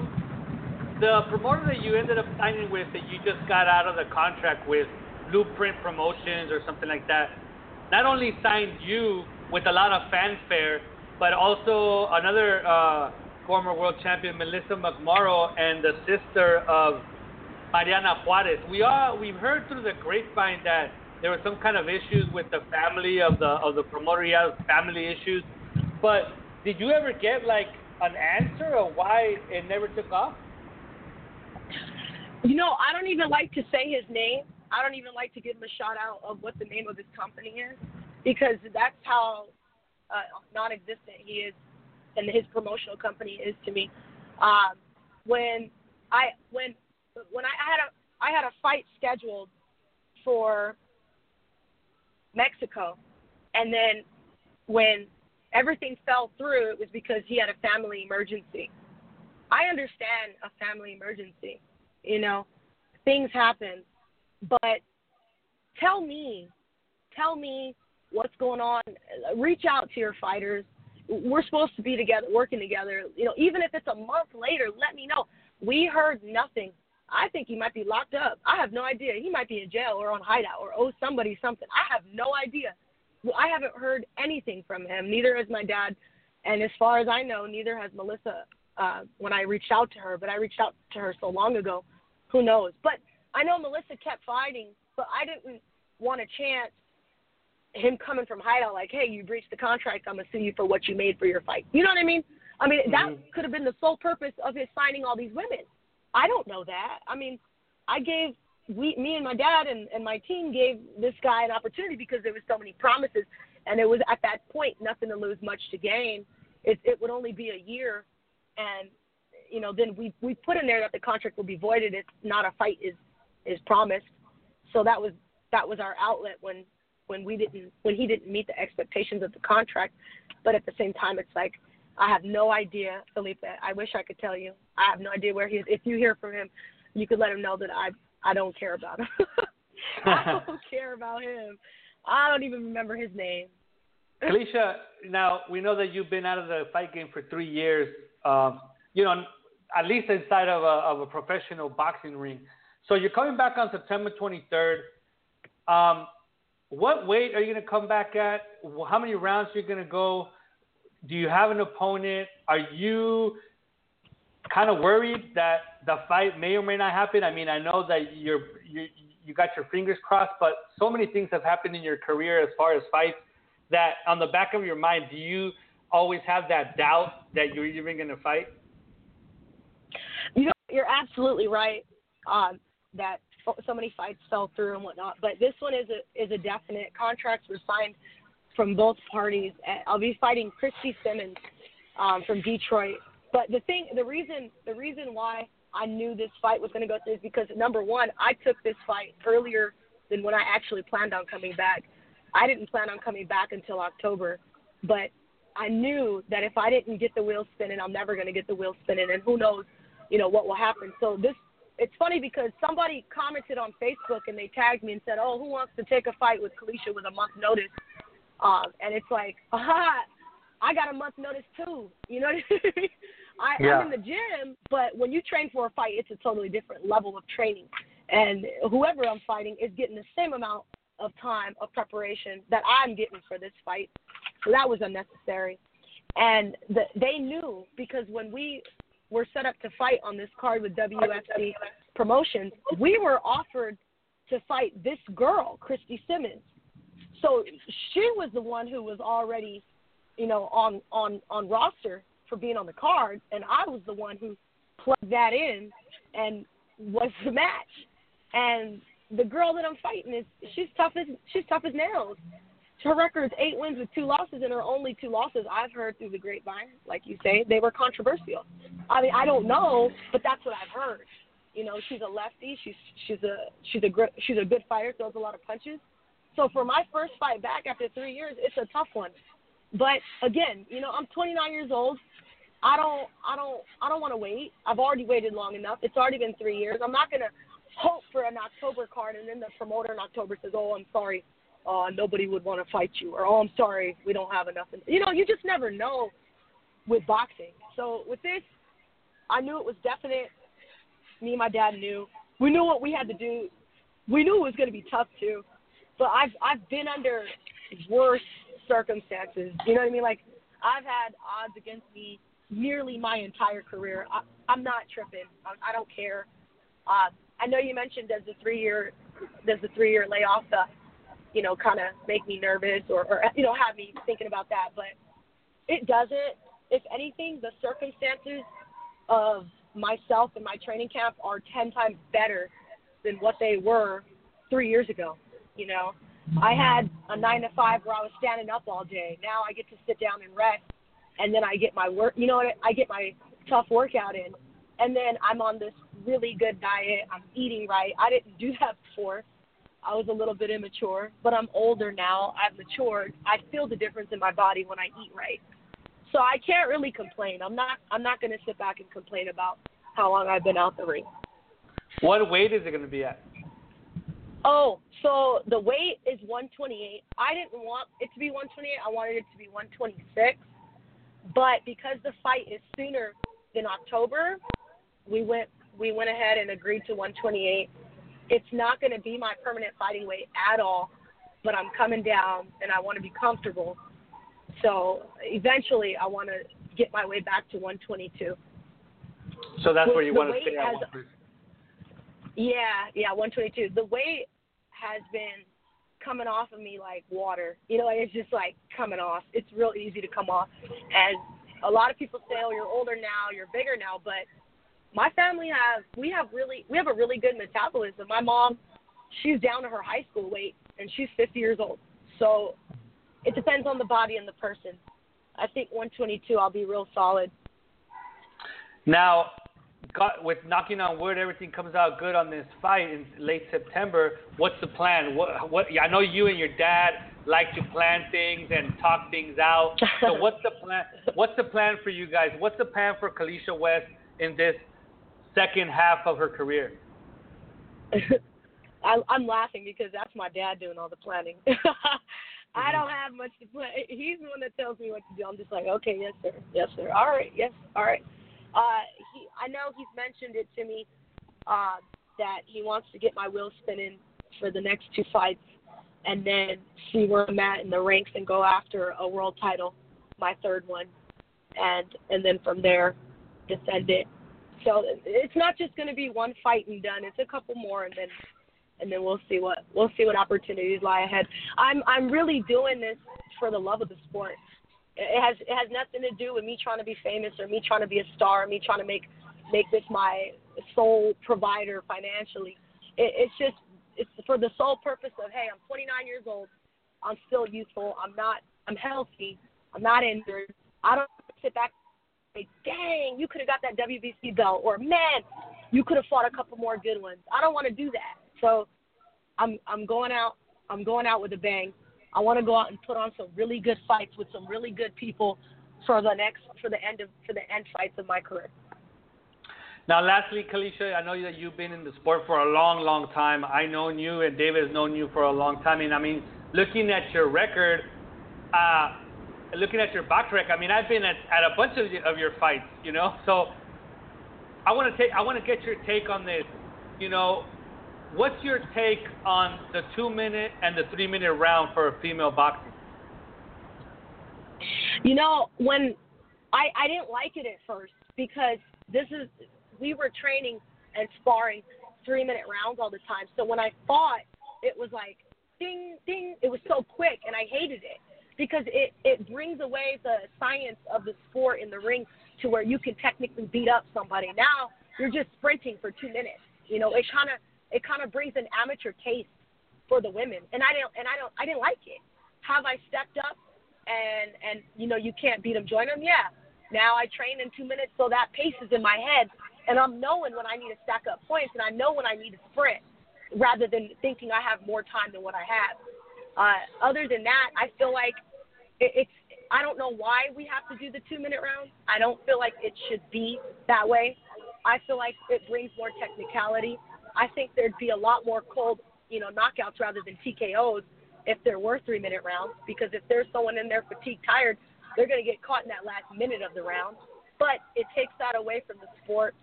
Speaker 2: the promoter that you ended up signing with that you just got out of the contract with, Blueprint Promotions or something like that, not only signed you with a lot of fanfare, but also another uh, former world champion, Melissa McMorrow, and the sister of Mariana Juarez. We are we've heard through the grapevine that there were some kind of issues with the family of the of the promoter. He has family issues, but did you ever get like an answer of why it never took off?
Speaker 4: You know, I don't even like to say his name. I don't even like to give him a shout out of what the name of his company is because that's how uh, non-existent he is and his promotional company is to me. Um, when I when when I had a I had a fight scheduled for Mexico, and then when everything fell through, it was because he had a family emergency. I understand a family emergency, you know, things happen, but tell me, tell me what's going on. Reach out to your fighters. We're supposed to be together, working together. You know, even if it's a month later, let me know. We heard nothing. I think he might be locked up. I have no idea. He might be in jail or on hideout or owe somebody something. I have no idea. I haven't heard anything from him. Neither has my dad, and as far as I know, neither has Melissa. Uh, when I reached out to her, but I reached out to her so long ago. Who knows? But I know Melissa kept fighting, but I didn't want a chance him coming from hideout like, hey, you breached the contract. I'm gonna sue you for what you made for your fight. You know what I mean? I mean mm-hmm. that could have been the sole purpose of his signing all these women. I don't know that. I mean, I gave we, me and my dad and, and my team gave this guy an opportunity because there was so many promises, and it was at that point nothing to lose, much to gain. It, it would only be a year, and you know then we we put in there that the contract will be voided if not a fight is is promised. So that was that was our outlet when when we didn't when he didn't meet the expectations of the contract. But at the same time, it's like I have no idea, Felipe. I wish I could tell you. I have no idea where he is. If you hear from him, you could let him know that I I don't care about him. I don't care about him. I don't even remember his name.
Speaker 2: Alicia, now we know that you've been out of the fight game for three years. Um, you know, at least inside of a, of a professional boxing ring. So you're coming back on September 23rd. Um, what weight are you going to come back at? How many rounds are you going to go? Do you have an opponent? Are you kind of worried that the fight may or may not happen? I mean, I know that you're you you got your fingers crossed, but so many things have happened in your career as far as fights that on the back of your mind, do you always have that doubt that you're even going to fight?
Speaker 4: You know, you're absolutely right. Um, that so many fights fell through and whatnot. But this one is a is a definite. Contracts were signed from both parties. I'll be fighting Christy Simmons um, from Detroit. But the thing, the reason, the reason why I knew this fight was going to go through is because number one, I took this fight earlier than when I actually planned on coming back. I didn't plan on coming back until October, but I knew that if I didn't get the wheel spinning, I'm never going to get the wheel spinning, and who knows, you know, what will happen. So this it's funny because somebody commented on Facebook and they tagged me and said, "Oh, who wants to take a fight with Kaliesha with a month notice?" Um, and it's like, aha, I got a month notice too. You know what I mean? I, yeah. I'm in the gym, but when you train for a fight, it's a totally different level of training. And whoever I'm fighting is getting the same amount of time of preparation that I'm getting for this fight. So that was unnecessary. And the, they knew because when we were set up to fight on this card with WFC Promotions, we were offered to fight this girl, Christy Simmons. So she was the one who was already, you know, on on on roster for being on the card, and I was the one who plugged that in and was the match. And the girl that I'm fighting is she's tough as she's tough as nails. Her record's eight wins with two losses, and her only two losses I've heard through the grapevine, like you say, they were controversial. I mean, I don't know, but that's what I've heard. You know, she's a lefty. She's she's a she's a she's a good fighter. Throws a lot of punches. So for my first fight back after three years, it's a tough one. But again, you know, I'm 29 years old. I don't I don't I don't want to wait. I've already waited long enough. It's already been three years. I'm not gonna hope for an October card and then the promoter in October says, "Oh, I'm sorry, uh, nobody would want to fight you," or "Oh, I'm sorry, we don't have enough." You know, you just never know with boxing. So with this, I knew it was definite. Me and my dad knew. We knew what we had to do. We knew it was going to be tough too. But I've I've been under worse circumstances. You know what I mean? Like I've had odds against me nearly my entire career. I, I'm not tripping. I, I don't care. Uh, I know you mentioned does the three year does the three year layoff uh, you know kind of make me nervous or, or you know have me thinking about that, but it doesn't. If anything, the circumstances of myself and my training camp are ten times better than what they were three years ago. You know, I had a nine to five where I was standing up all day. Now I get to sit down and rest, and then I get my work. You know what? I get my tough workout in, and then I'm on this really good diet. I'm eating right. I didn't do that before. I was a little bit immature, but I'm older now. I've matured. I feel the difference in my body when I eat right. So I can't really complain. I'm not I'm not going to sit back and complain about how long I've been out the ring.
Speaker 2: What weight is it going to be at?
Speaker 4: Oh, so the weight is 128. I didn't want it to be 128. I wanted it to be 126. But because the fight is sooner than October, we went we went ahead and agreed to 128. It's not going to be my permanent fighting weight at all, but I'm coming down and I want to be comfortable. So eventually, I want to get my way back to 122.
Speaker 2: So that's
Speaker 4: Well,
Speaker 2: where you want to stay at.
Speaker 4: has-
Speaker 2: 130.
Speaker 4: Yeah, yeah, 122. The weight has been coming off of me like water. You know, it's just like coming off. It's real easy to come off. And a lot of people say, "Oh, you're older now, you're bigger now," but my family have we have really we have a really good metabolism. My mom, she's down to her high school weight, and she's 50 years old. So it depends on the body and the person. I think 122, I'll be real solid.
Speaker 2: Now, got, with knocking on wood, everything comes out good on this fight in late September. What's the plan? What? What? I know you and your dad like to plan things and talk things out. So what's the plan? What's the plan for you guys? What's the plan for Kaliesha West in this second half of her career?
Speaker 4: I, I'm laughing because that's my dad doing all the planning. I don't have much to plan. He's the one that tells me what to do. I'm just like, okay, yes, sir, yes, sir. All right, yes, all right. Uh, he, I know he's mentioned it to me uh, that he wants to get my wheels spinning for the next two fights, and then see where I'm at in the ranks and go after a world title, my third one, and and then from there, defend it. So it's not just going to be one fight and done. It's a couple more, and then and then we'll see what we'll see what opportunities lie ahead. I'm I'm really doing this for the love of the sport. It has it has nothing to do with me trying to be famous or me trying to be a star or me trying to make make this my sole provider financially. It, it's just it's for the sole purpose of hey, I'm 29 years old, I'm still youthful, I'm not I'm healthy, I'm not injured. I don't sit back say, dang, you could have got that WBC belt, or man, you could have fought a couple more good ones. I don't want to do that. So I'm I'm going out I'm going out with a bang. I want to go out and put on some really good fights with some really good people for the next for the end of for the end fights of my career.
Speaker 2: Now, lastly, Kaliesha, I know that you've been in the sport for a long, long time. I known you, and David has known you for a long time. And I mean, looking at your record, uh, looking at your BoxRec, I mean, I've been at, at a bunch of, of your fights, you know. So, I want to take, I want to get your take on this. You know, what's your take on the two-minute and the three-minute round for a female boxing?
Speaker 4: You know, when I I didn't like it at first because this is we were training and sparring three minute rounds all the time. So when I fought, it was like ding ding. It was so quick, and I hated it because it it brings away the science of the sport in the ring to where you can technically beat up somebody. Now you're just sprinting for two minutes. You know, it kind of it kind of brings an amateur taste for the women, and I don't and I don't I didn't like it. Have I stepped up and and you know you can't beat them, join them? Yeah. Now I train in two minutes, so that pace is in my head, and I'm knowing when I need to stack up points, and I know when I need to sprint, rather than thinking I have more time than what I have. Uh, other than that, I feel like it, it's. I don't know why we have to do the two minute round. I don't feel like it should be that way. I feel like it brings more technicality. I think there'd be a lot more cold, you know, knockouts rather than TKOs if there were three minute rounds. Because if there's someone in there fatigued, tired, they're going to get caught in that last minute of the round. But it takes that away from the sport.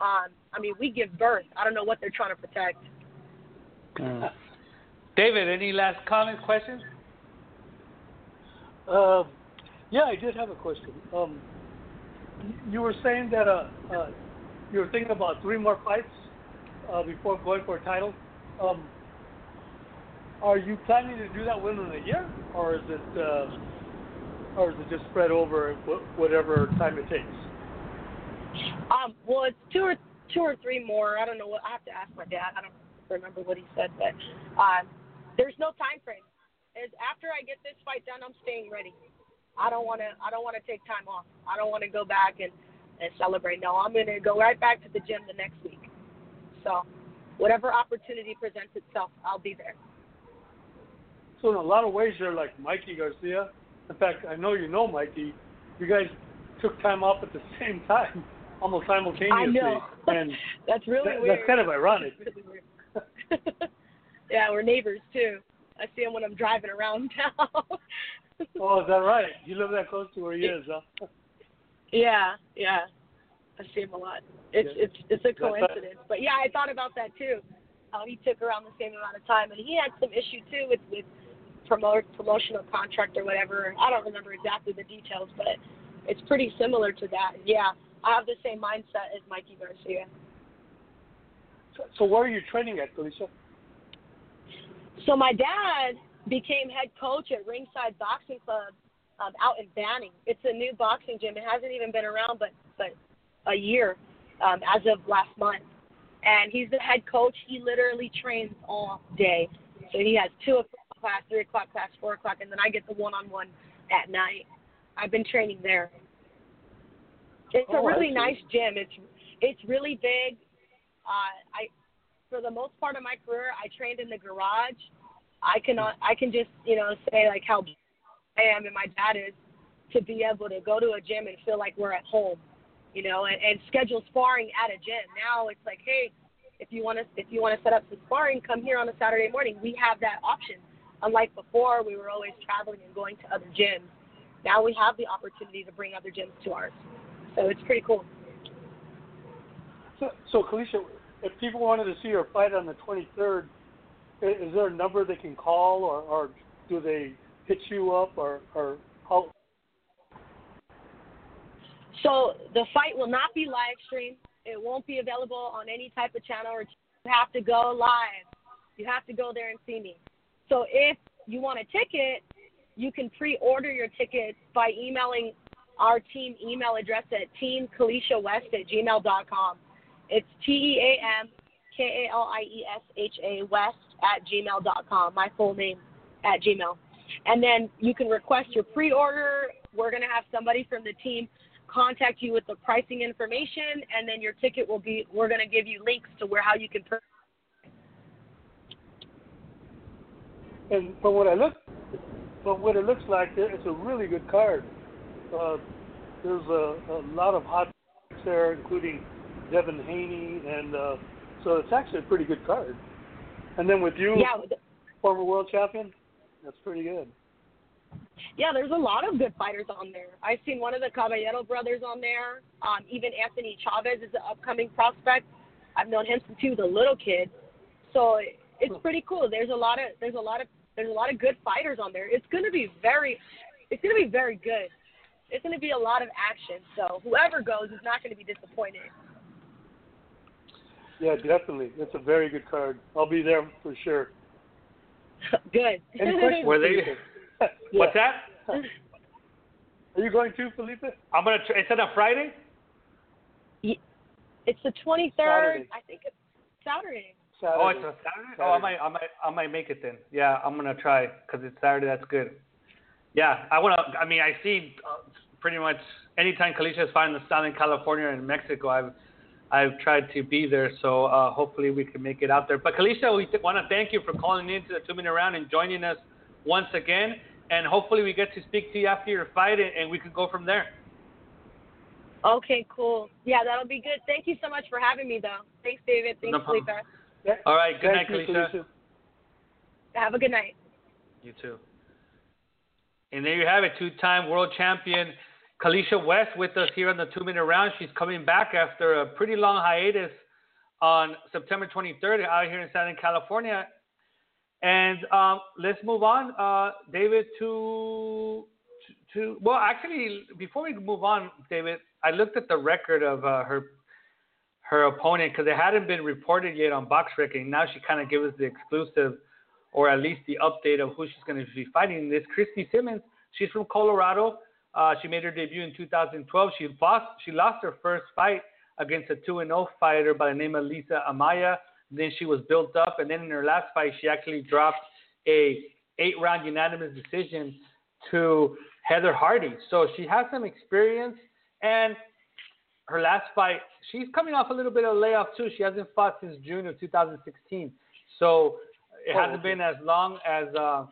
Speaker 4: Um, I mean, we give birth. I don't know what they're trying to protect.
Speaker 2: Mm. David, any last comments, questions?
Speaker 3: Uh, yeah, I did have a question. Um, you were saying that uh, uh, you were thinking about three more fights uh, before going for a title. Um, are you planning to do that within a year, or is it, uh, or is it just spread over whatever time it takes?
Speaker 4: Um, well, it's two or two or three more. I don't know what I have to ask my dad. I don't remember what he said, but uh, there's no time frame. Is after I get this fight done, I'm staying ready. I don't want to. I don't want to take time off. I don't want to go back and and celebrate. No, I'm going to go right back to the gym the next week. So, whatever opportunity presents itself, I'll be there.
Speaker 3: So, in a lot of ways, you're like Mikey Garcia. In fact, I know you know Mikey. You guys took time off at the same time, almost simultaneously. I
Speaker 4: know.
Speaker 3: And
Speaker 4: that's really
Speaker 3: that,
Speaker 4: weird.
Speaker 3: That's kind of ironic.
Speaker 4: yeah, we're neighbors too. I see him when I'm driving around town.
Speaker 3: oh, is that right? You live that close to where he is, huh?
Speaker 4: Yeah, yeah. I see him a lot. It's yeah. it's it's a coincidence. But yeah, I thought about that too. How he took around the same amount of time, and he had some issue too with with promote promotional contract or whatever. I don't remember exactly the details, but it's pretty similar to that. Yeah, I have the same mindset as Mikey Garcia.
Speaker 3: So, so where are you training at, Felicia?
Speaker 4: So my dad became head coach at Ringside Boxing Club um, out in Banning. It's a new boxing gym. It hasn't even been around but but a year um, as of last month. And he's the head coach. He literally trains all day. So he has two o'clock class, three o'clock class, four o'clock, and then I get the one-on-one at night. I've been training there. It's
Speaker 3: oh,
Speaker 4: a really nice gym. It's it's really big. Uh, I for the most part of my career, I trained in the garage. I can I can just you know say like how I am and my dad is to be able to go to a gym and feel like we're at home, you know, and, and schedule sparring at a gym. Now it's like, hey, if you want to if you want to set up some sparring, come here on a Saturday morning. We have that option. Unlike before, we were always traveling and going to other gyms. Now we have the opportunity to bring other gyms to ours. So it's pretty cool.
Speaker 3: So, so Kaliesha, if people wanted to see your fight on the 23rd, is there a number they can call, or, or do they hit you up, or or how?
Speaker 4: So the fight will not be live streamed. It won't be available on any type of channel, or you have to go live. You have to go there and see me. So if you want a ticket, you can pre-order your tickets by emailing our team email address at teamkalieshawest at gmail.com. It's T E A M K A L I E S H A West at gmail.com. My full name at Gmail. And then you can request your pre order. We're going to have somebody from the team contact you with the pricing information, and then your ticket will be, we're going to give you links to where how you can purchase.
Speaker 3: And from what I look, from what it looks like, it's a really good card. Uh, there's a, a lot of hot there, including Devin Haney, and uh, so it's actually a pretty good card. And then with you,
Speaker 4: yeah,
Speaker 3: former world champion, that's pretty good.
Speaker 4: Yeah, there's a lot of good fighters on there. I've seen one of the Caballero brothers on there. Um, even Anthony Chavez is an upcoming prospect. I've known him since he was a little kid, so it's pretty cool. There's a lot of there's a lot of there's a lot of good fighters on there. It's gonna be very it's gonna be very good. It's gonna be a lot of action. So whoever goes is not gonna be disappointed.
Speaker 3: Yeah, definitely. It's a very good card. I'll be there for sure.
Speaker 4: Good.
Speaker 3: Any questions?
Speaker 2: Were they?
Speaker 3: Felipe?
Speaker 2: What's that?
Speaker 3: Are you going too, Felipe?
Speaker 2: I'm gonna. Tr- is it a Friday?
Speaker 4: it's the 23rd.
Speaker 3: Saturday.
Speaker 4: I think it's Saturday.
Speaker 3: Saturday.
Speaker 2: Oh, it's a Saturday. Oh, I might, I might, I might make it then. Yeah, I'm gonna try because it's Saturday. That's good. Yeah, I wanna. I mean, I see uh, pretty much anytime Kaliesha is fighting in Southern California and Mexico, I've, I've tried to be there. So uh, hopefully we can make it out there. But Kaliesha, we th- want to thank you for calling in to the two minute round and joining us once again. And hopefully we get to speak to you after your fight and, and we can go from there.
Speaker 4: Okay, cool. Yeah, that'll be good. Thank you so much for having me, though. Thanks, David. Thanks,
Speaker 2: No.
Speaker 4: Felipe.
Speaker 3: Yeah.
Speaker 2: All right. Good
Speaker 3: Thank
Speaker 2: night,
Speaker 3: you,
Speaker 2: Kaliesha.
Speaker 3: Felicia.
Speaker 4: Have a good night.
Speaker 2: You too. And there you have it, two-time world champion Kaliesha West with us here on the two-minute round. She's coming back after a pretty long hiatus on September 23rd out here in Southern California. And um, let's move on, uh, David, to, to well, actually, before we move on, David, I looked at the record of uh, her her opponent because it hadn't been reported yet on BoxRec. Now she kind of gives us the exclusive or at least the update of who she's going to be fighting. This Christy Simmons, she's from Colorado. Uh, she made her debut in 2012. She lost, she lost her first fight against a 2 0 fighter by the name of Lisa Amaya. Then she was built up, and then in her last fight, she actually dropped a eight round unanimous decision to Heather Hardy. So she has some experience, and her last fight, she's coming off a little bit of a layoff too. She hasn't fought since June of 2016. So it
Speaker 3: Oh,
Speaker 2: hasn't
Speaker 3: okay.
Speaker 2: been as long as uh,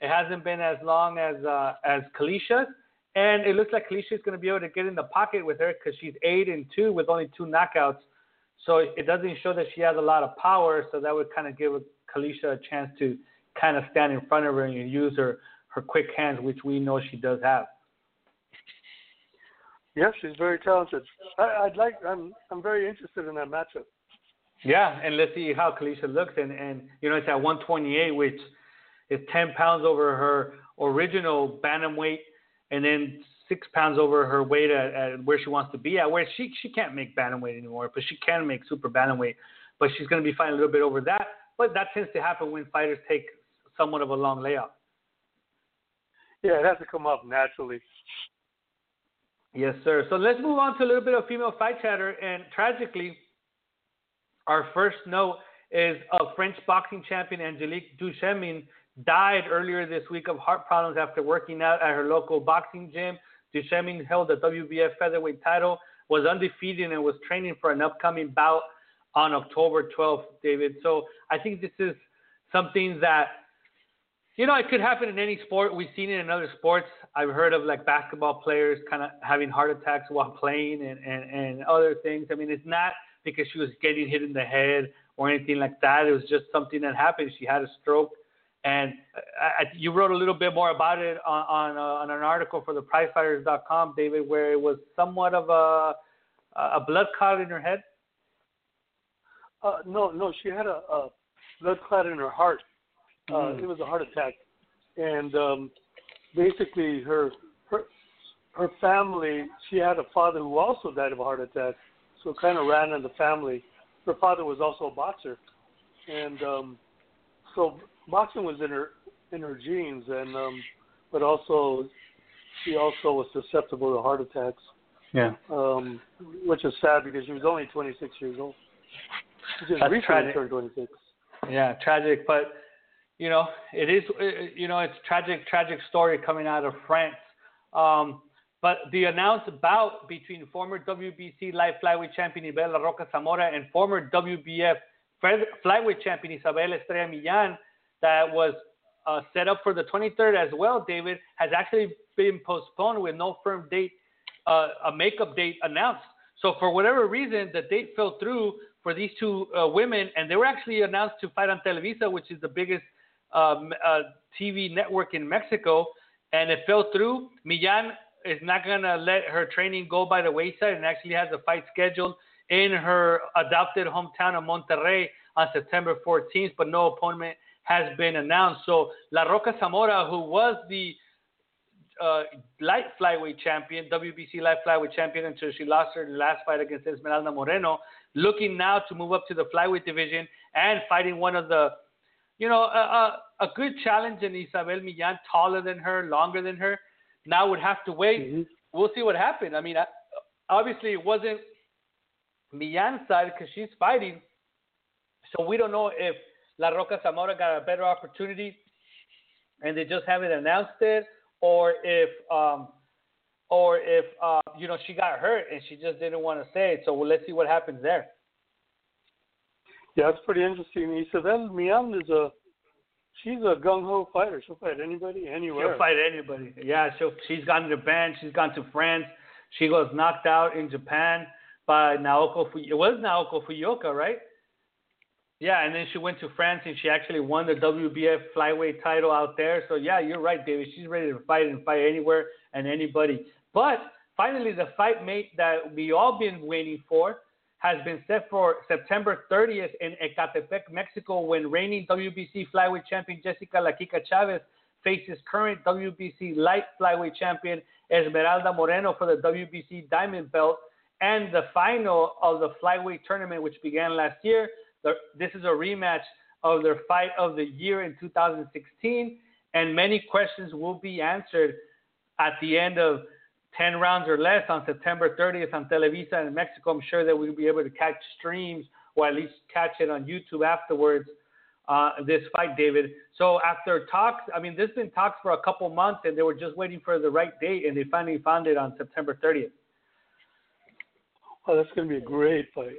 Speaker 2: it hasn't been as long as uh, as Kaliesha's, and it looks like Kaliesha is going to be able to get in the pocket with her because she's eight and two with only two knockouts. So it doesn't show that she has a lot of power. So that would kind of give Kaliesha a chance to kind of stand in front of her and use her her quick hands, which we know she does have.
Speaker 3: Yes, she's very talented. I, I'd like. I'm. I'm very interested in that matchup.
Speaker 2: Yeah, and let's see how Kaliesha looks. And, and you know, it's at 128, which is 10 pounds over her original bantamweight, and then six pounds over her weight at, at where she wants to be at. Where she she can't make bantamweight anymore, but she can make super bantamweight. But she's going to be fighting a little bit over that. But that tends to happen when fighters take somewhat of a long layoff.
Speaker 3: Yeah, it has to come up naturally.
Speaker 2: Yes, sir. So let's move on to a little bit of female fight chatter. And tragically, our first note is a French boxing champion, Angelique Duchemin, died earlier this week of heart problems after working out at her local boxing gym. Duchemin held the WBF featherweight title, was undefeated, and was training for an upcoming bout on October 12th, David. So I think this is something that you know, it could happen in any sport. We've seen it in other sports. I've heard of like basketball players kind of having heart attacks while playing and, and, and other things. I mean, it's not because she was getting hit in the head or anything like that. It was just something that happened. She had a stroke. And I, I, you wrote a little bit more about it on on, uh, on an article for the PrizeFighters.com, David, where it was somewhat of a a blood clot in her head.
Speaker 3: Uh, no, no, she had a, a blood clot in her heart. Uh,
Speaker 2: Mm.
Speaker 3: It was a heart attack, and um, basically her her her family. She had a father who also died of a heart attack, so it kind of ran in the family. Her father was also a boxer, and um, so boxing was in her in her genes, and um, but also she also was susceptible to heart attacks
Speaker 2: Yeah.
Speaker 3: um, which is sad because she was only 26 years old. She just
Speaker 2: That's
Speaker 3: recently turned 26.
Speaker 2: Yeah, tragic, but you know, it is. it- You know, it's tragic, tragic story coming out of France. Um, but the announced bout between former WBC light flyweight champion Isabel La Roca Zamora and former WBF flyweight champion Isabel Estrella Millan that was uh, set up for the 23rd as well, David, has actually been postponed with no firm date, uh, a makeup date announced. So for whatever reason, the date fell through for these two uh, women, and they were actually announced to fight on Televisa, which is the biggest um, uh, TV network in Mexico, and it fell through. Millan is not to let her training go by the wayside and actually has a fight scheduled in her adopted hometown of Monterrey on September 14th, but no opponent has been announced. So La Roca Zamora, who was the uh, light flyweight champion, WBC light flyweight champion until she lost her last fight against Esmeralda Moreno. Looking now to move up to the flyweight division and fighting one of the, you know, a, a, a good challenge in Isabel Millan, taller than her, longer than her. Now would have to wait.
Speaker 3: Mhm.
Speaker 2: We'll see what happens. I mean, I- obviously it wasn't Millan's side because she's fighting. So we don't know if La Roca Zamora got a better opportunity and they just haven't announced it, or if um, or if uh, you know she got hurt and she just didn't want to say it. So well, let's see what happens there.
Speaker 3: Yeah, it's pretty interesting. Isabel Millan is a she's a gung ho fighter. She'll fight anybody, anywhere.
Speaker 2: She'll fight anybody. Yeah, she'll, she's gone to Japan. She's gone to France. She was knocked out in Japan by Naoko. Fu- It was Naoko Fujioka, right? Yeah, and then she went to France and she actually won the WBF flyweight title out there. So yeah, you're right, David. She's ready to fight and fight anywhere and anybody. But finally, the fight mate that we all been waiting for has been set for September 30th in Ecatepec, Mexico, when reigning WBC flyweight champion Jessica La Kika Chavez faces current WBC light flyweight champion Esmeralda Moreno for the WBC diamond belt and the final of the flyweight tournament, which began last year. This is a rematch of their fight of the year in 2016, and many questions will be answered at the end of 10 rounds or less on September 30th on Televisa in Mexico. I'm sure that we'll be able to catch streams or at least catch it on YouTube afterwards. Uh, this fight, David. So after talks, I mean, there's been talks for a couple months, and they were just waiting for the right date, and they finally found it on September 30th.
Speaker 3: Oh, that's going to be a great fight.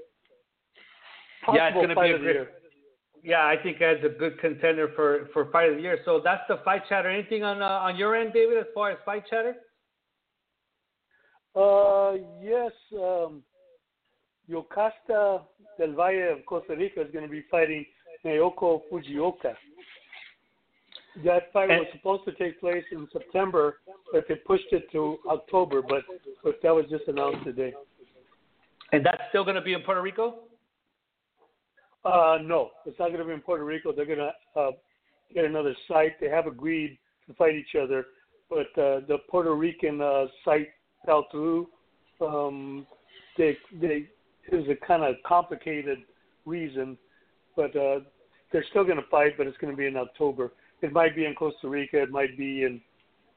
Speaker 2: Yeah, it's going to
Speaker 3: fight
Speaker 2: be a
Speaker 3: of the
Speaker 2: great.
Speaker 3: year.
Speaker 2: Yeah, I think as a good contender for for fight of the year. So that's the fight chatter. Anything on uh, on your end, David, as far as fight chatter?
Speaker 3: Uh, yes, um, Yokasta del Valle of Costa Rica is going to be fighting Naoko Fujioka. That fight
Speaker 2: And-
Speaker 3: was supposed to take place in September, but they pushed it to October. But, but that was just announced today.
Speaker 2: And that's still going to be in Puerto Rico.
Speaker 3: Uh, no, it's not going to be in Puerto Rico. They're going to uh, get another site. They have agreed to fight each other, but uh, the Puerto Rican uh, site fell through. Um, they they it was a kind of complicated reason, but uh, they're still going to fight. But it's going to be in October. It might be in Costa Rica. It might be in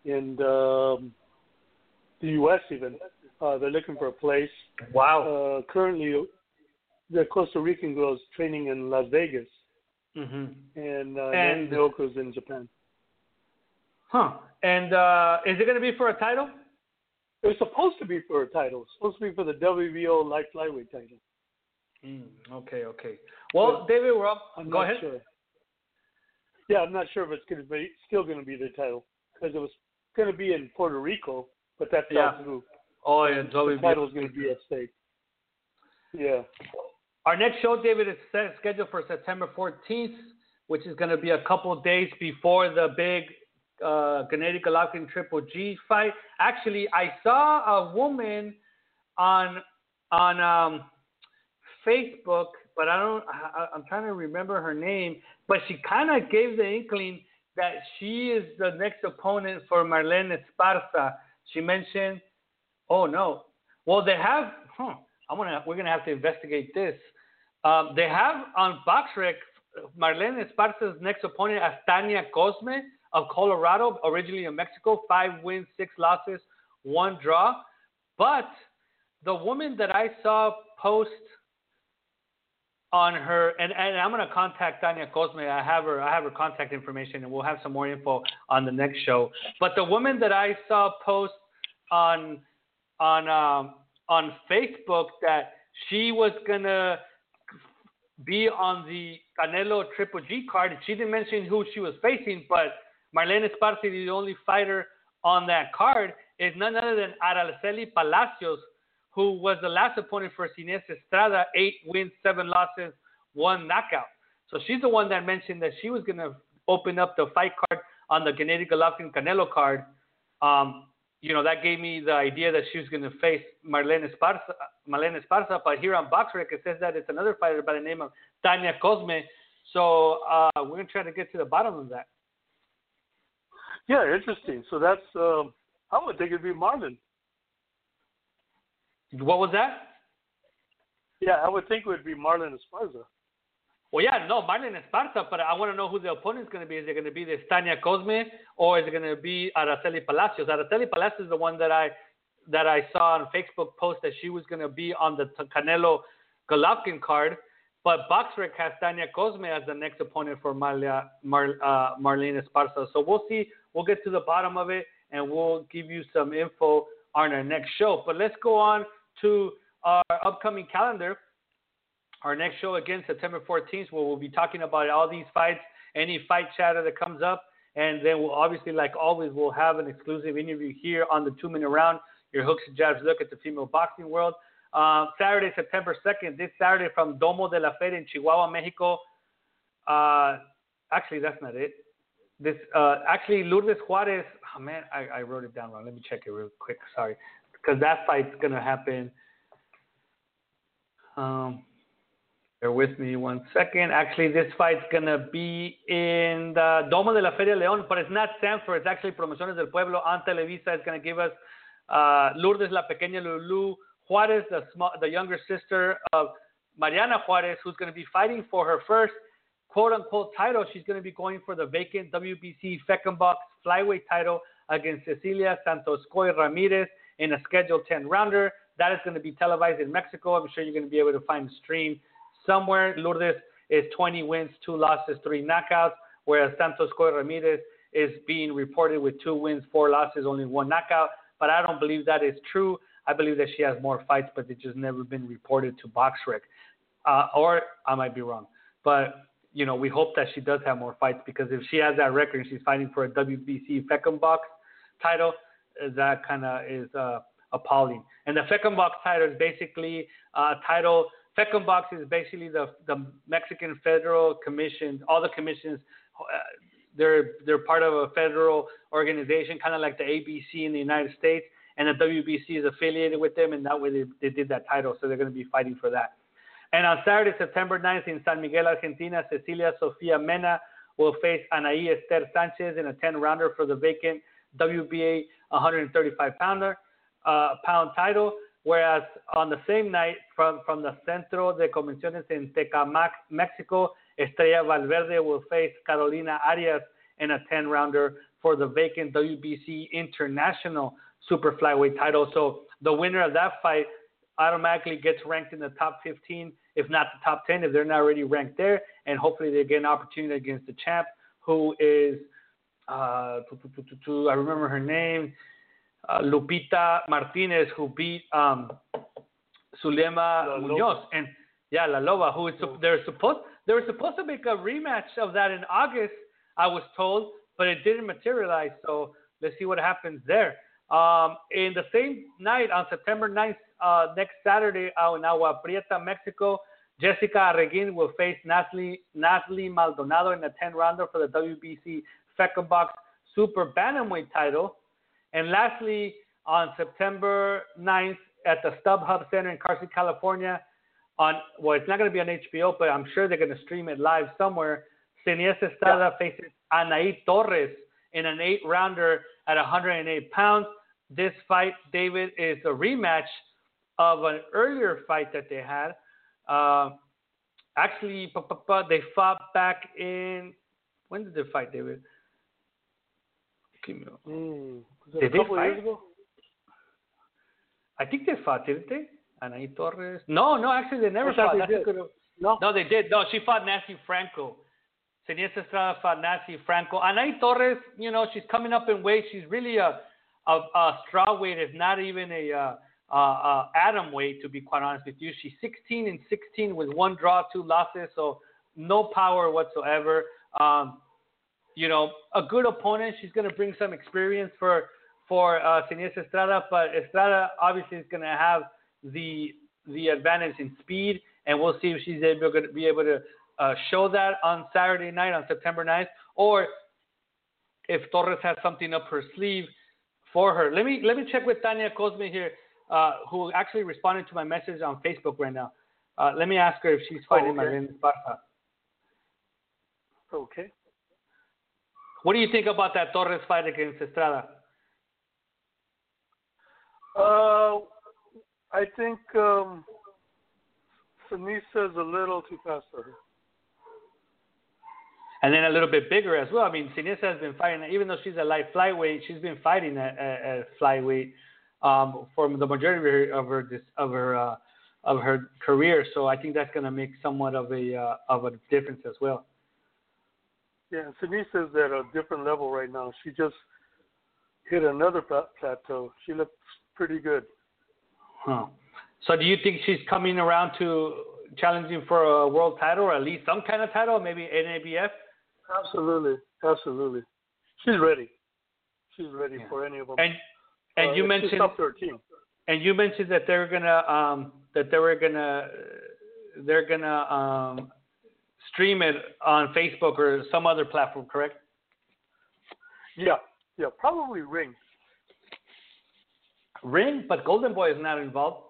Speaker 3: in um, the U.S. even. Uh, they're looking for a place.
Speaker 2: Wow.
Speaker 3: Uh, currently, the Costa Rican girls training in Las Vegas,
Speaker 2: hmm
Speaker 3: and uh,
Speaker 2: And-
Speaker 3: Naoko's in Japan.
Speaker 2: Huh. And uh, is it going to be for a title?
Speaker 3: It was supposed to be for a title. It's supposed to be for the WBO light flyweight title.
Speaker 2: Mm, okay, okay. Well, David, we're up.
Speaker 3: I'm
Speaker 2: Go
Speaker 3: not
Speaker 2: ahead.
Speaker 3: sure. Yeah, I'm not sure if it's going to be still going to be the title because it was going to be in Puerto Rico, but that fell
Speaker 2: Yeah.
Speaker 3: through.
Speaker 2: Oh, yeah,
Speaker 3: The
Speaker 2: WBO.
Speaker 3: title's going to be at stake. Yeah.
Speaker 2: Our next show, David, is set, scheduled for September 14th, which is going to be a couple of days before the big uh, Gennady Golovkin Triple G fight. Actually, I saw a woman on on um, Facebook, but I don't. I, I'm trying to remember her name, but she kind of gave the inkling that she is the next opponent for Marlen Esparza. She mentioned, oh no, well they have. Huh, I'm gonna. We're gonna have to investigate this. Um, they have on BoxRec Marlen Esparza's next opponent as Tania Cosme of Colorado, originally in Mexico, five wins, six losses, one draw. But the woman that I saw post on her, and, and I'm gonna contact Tania Cosme. I have her, I have her contact information, and we'll have some more info on the next show. But the woman that I saw post on on um, on Facebook that she was gonna be on the Canelo Triple G card. She didn't mention who she was facing, but Marlen Esparza, the only fighter on that card, is none other than Araceli Palacios, who was the last opponent for Inés Estrada, eight wins, seven losses, one knockout. So she's the one that mentioned that she was going to open up the fight card on the Gennady Golovkin Canelo card. Um, you know, that gave me the idea that she was going to face Marlen Esparza, Marlen Esparza. But here on BoxRec, it says that it's another fighter by the name of Tania Cosme. So uh, we're going to try to get to the bottom of that.
Speaker 3: Yeah, interesting. So that's um, I would think it'd be Marlon.
Speaker 2: What was that?
Speaker 3: Yeah, I would think it would be Marlon Esparza.
Speaker 2: Well, yeah, no, Marlon Esparza, but I want to know who the opponent's going to be. Is it going to be the Stania Cosme or is it going to be Araceli Palacios? Araceli Palacios is the one that I that I saw on Facebook post that she was going to be on the Canelo Golovkin card, but BoxRec has Tanya Cosme as the next opponent for Marlia, Mar, uh, Marlen Esparza. So we'll see. We'll get to the bottom of it and we'll give you some info on our next show. But let's go on to our upcoming calendar. Our next show again, September 14th, where we'll be talking about all these fights, any fight chatter that comes up, and then we'll obviously, like always, we'll have an exclusive interview here on the two minute round. Your hooks and jabs look at the female boxing world. Uh, Saturday, September 2nd, this Saturday from Domo de la Feria in Chihuahua, Mexico. Uh, actually, that's not it. This uh, actually Lourdes Juarez. Oh man, I, I wrote it down wrong. Let me check it real quick. Sorry, because that fight's gonna happen. Um, bear with me one second. Actually, this fight's gonna be in the Domo de la Feria León, but it's not Zanfer. It's actually Promociones del Pueblo on Televisa. It's gonna give us uh, Lourdes La Pequeña Lulu Juarez, the small, the younger sister of Mariana Juarez, who's going to be fighting for her first quote unquote title. She's going to be going for the vacant WBC FECOMBOX flyweight title against Cecilia Santos Coy Ramirez in a scheduled 10 rounder. That is going to be televised in Mexico. I'm sure you're going to be able to find the stream somewhere. Lourdes is 20 wins, two losses, three knockouts, whereas Santos Coy Ramirez is being reported with two wins, four losses, only one knockout. But I don't believe that is true. I believe that she has more fights, but it's just never been reported to BoxRec. Uh, or I might be wrong. But, you know, we hope that she does have more fights because if she has that record and she's fighting for a WBC FECOMBOX title, that kind of is uh, appalling. And the FECOMBOX title is basically a title. FECOMBOX is basically the, the Mexican Federal Commission, all the commissions. Uh, they're they're part of a federal organization, kind of like the ABC in the United States and the WBC is affiliated with them, and that way they, they did that title, so they're going to be fighting for that. And on Saturday, September 9th, in San Miguel, Argentina, Cecilia Sofia Mena will face Anahí Esther Sanchez in a 10-rounder for the vacant WBA 135 pounder uh, pound title. Whereas on the same night, from, from the Centro de Convenciones in Tecamac, Mexico, Estrella Valverde will face Carolina Arias in a 10-rounder for the vacant WBC International super flyweight title. So the winner of that fight automatically gets ranked in the top 15, if not the top 10, if they're not already ranked there. And hopefully they get an opportunity against the champ, who is, uh, I remember her name, uh, Lupita Martinez, who beat um, Zulina Munoz. And yeah, La Loba, who is they're supposed they were supposed to make a rematch of that in August, I was told, but it didn't materialize. So let's see what happens there. Um, in the same night, on September 9th, uh, next Saturday, out in Agua Prieta, Mexico, Jessica Arreguin will face Natalie, Natalie Maldonado in a 10 rounder for the WBC FECOMBOX Super Bantamweight title. And lastly, on September 9th, at the StubHub Center in Carson, California, on well, it's not going to be on HBO, but I'm sure they're going to stream it live somewhere. Seniesa Estrada yeah. faces Anahí Torres in an eight rounder at 108 pounds. This fight, David, is a rematch of an earlier fight that they had. Uh, actually, they fought back in. When did they fight, David?
Speaker 3: Mm,
Speaker 2: did they fight? I think they fought, didn't they? Anahí Torres. No, no, actually they never fought.
Speaker 3: They
Speaker 2: no. no, they did. No, she fought Nancy Franco. Seniesa Estrada fought Nancy Franco. Anahí Torres, you know, she's coming up in weight. She's really a a, a straw weight, if not even a, uh, uh, uh, atom weight, to be quite honest with you. She's 16 and 16 with one draw, two losses, so no power whatsoever. Um, you know, a good opponent. She's going to bring some experience for for uh, Estrada, but Estrada obviously is going to have the the advantage in speed, and we'll see if she's able to be able to uh, show that on Saturday night on September 9th, or if Torres has something up her sleeve for her. Let me let me check with Tanya Cosme here, uh, who actually responded to my message on Facebook right now. Uh, let me ask her if she's fighting oh, okay. Marlen Esparza.
Speaker 3: Okay.
Speaker 2: What do you think about that Torres fight against Estrada?
Speaker 3: Uh, I think um, is a little too fast for her.
Speaker 2: And then a little bit bigger as well. I mean, Seniesa has been fighting, even though she's a light flyweight, she's been fighting at, at, at flyweight um, for the majority of her of her of her, uh, of her career. So I think that's going to make somewhat of a uh, of a difference as well.
Speaker 3: Yeah, Seniesa's at a different level right now. She just hit another plateau. She looks pretty good.
Speaker 2: Huh. So do you think she's coming around to challenging for a world title or at least some kind of title, maybe NABF?
Speaker 3: Absolutely, absolutely. She's ready. She's ready
Speaker 2: Yeah.
Speaker 3: for any of them.
Speaker 2: And and
Speaker 3: Uh,
Speaker 2: you mentioned and you mentioned that they're gonna um that they were gonna they're gonna um stream it on Facebook or some other platform, correct?
Speaker 3: Yeah, yeah, probably Ring.
Speaker 2: Ring, but Golden Boy is not involved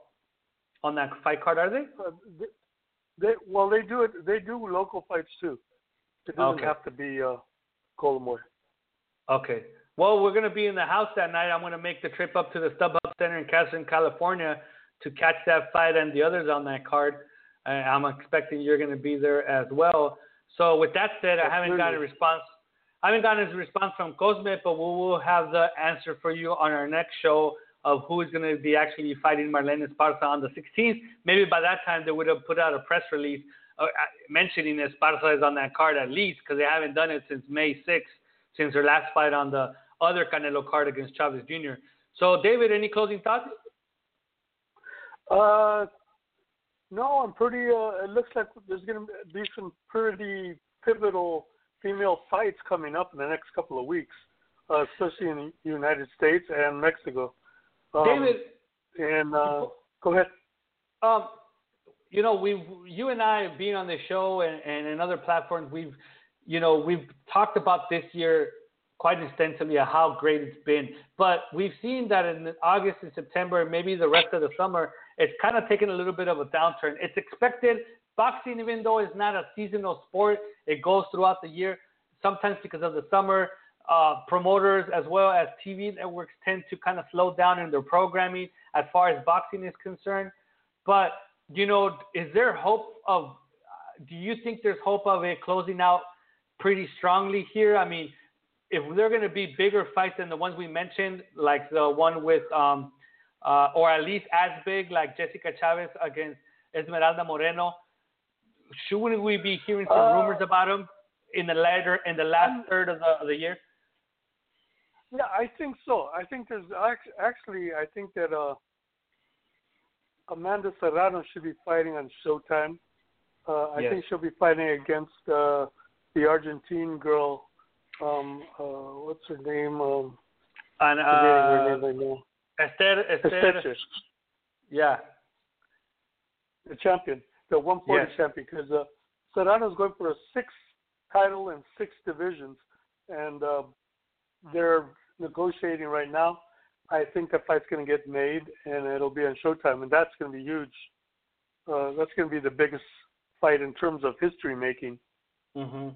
Speaker 2: on that fight card, are they?
Speaker 3: Uh, they, they well, they do it. They do local fights too. It doesn't
Speaker 2: Okay.
Speaker 3: have to be uh, Golden Boy.
Speaker 2: Okay. Well, we're gonna be in the house that night. I'm gonna make the trip up to the StubHub Center in Castleton, California, to catch that fight and the others on that card. I'm expecting you're gonna be there as well. So with that said, I haven't gotten a response. I haven't gotten a response from Cosme, but we will have the answer for you on our next show of who is going to be actually fighting Marlen Esparza on the 16th. Maybe by that time they would have put out a press release uh, uh, mentioning Esparza is on that card at least because they haven't done it since May 6th, since her last fight on the other Canelo card against Chavez Jr. So, David, any closing thoughts?
Speaker 3: Uh, no, I'm pretty. Uh, it looks like there's going to be some pretty pivotal female fights coming up in the next couple of weeks, uh, especially in the United States and Mexico. Um,
Speaker 2: David,
Speaker 3: and uh, go ahead.
Speaker 2: Um, you know, we've you and I being on the show and, and in other platforms, we've you know we've talked about this year quite extensively of how great it's been. But we've seen that in August and September, maybe the rest of the summer, it's kind of taken a little bit of a downturn. It's expected. Boxing, even though it's not a seasonal sport, it goes throughout the year. Sometimes because of the summer, uh, promoters as well as TV networks tend to kind of slow down in their programming as far as boxing is concerned. But you know, is there hope of? Uh, do you think there's hope of it closing out pretty strongly here? I mean, if they're going to be bigger fights than the ones we mentioned, like the one with, um, uh, or at least as big, like Jessica Chavez against Esmeralda Moreno, shouldn't we be hearing some
Speaker 3: Uh,
Speaker 2: rumors about them in the later in the last third of the, of the year?
Speaker 3: Yeah, I think so. I think there's actually. I think that uh, Amanda Serrano should be fighting on Showtime. Uh, I
Speaker 2: Yes.
Speaker 3: think she'll be fighting against uh, the Argentine girl. Um, uh, what's her name? Um,
Speaker 2: And
Speaker 3: forgetting her
Speaker 2: uh,
Speaker 3: name right now.
Speaker 2: Esther, Esther, yeah,
Speaker 3: the champion, the 140
Speaker 2: Yes.
Speaker 3: champion, because uh, Serrano's going for a sixth title in six divisions, and uh, they're negotiating right now. I think that fight's going to get made, and it'll be on Showtime, and that's going to be huge. Uh, that's going to be the biggest fight in terms of history making.
Speaker 2: hmm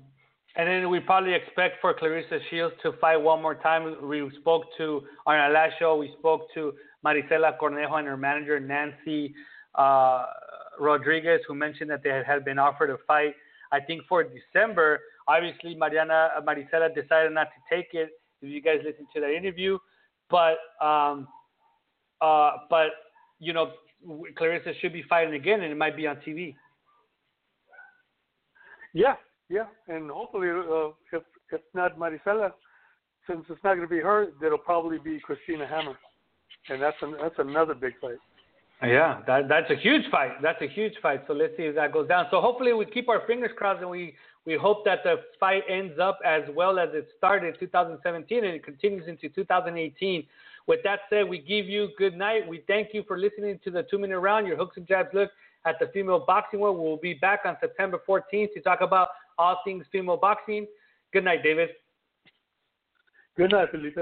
Speaker 2: And then we probably expect for Claressa Shields to fight one more time. We spoke to on our last show. We spoke to Maricela Cornejo and her manager Nancy uh, Rodriguez, who mentioned that they had, been offered a fight. I think for December. Obviously, Mariana Maricela decided not to take it. If you guys listened to that interview, but um, uh, but you know Claressa should be fighting again, and it might be on TV.
Speaker 3: Yeah, yeah, and hopefully, uh, if if not Maricela, since it's not going to be her, it'll probably be Christina Hammer, and that's an, that's another big fight.
Speaker 2: Yeah, that that's a huge fight. That's a huge fight. So let's see if that goes down. So hopefully we keep our fingers crossed and we we hope that the fight ends up as well as it started in 2017 and it continues into 2018. With that said, we give you good night. We thank you for listening to the two minute round, your hooks and jabs look at the female boxing world. We'll be back on September 14th to talk about all things female boxing. Good night, David.
Speaker 3: Good night, Felipe.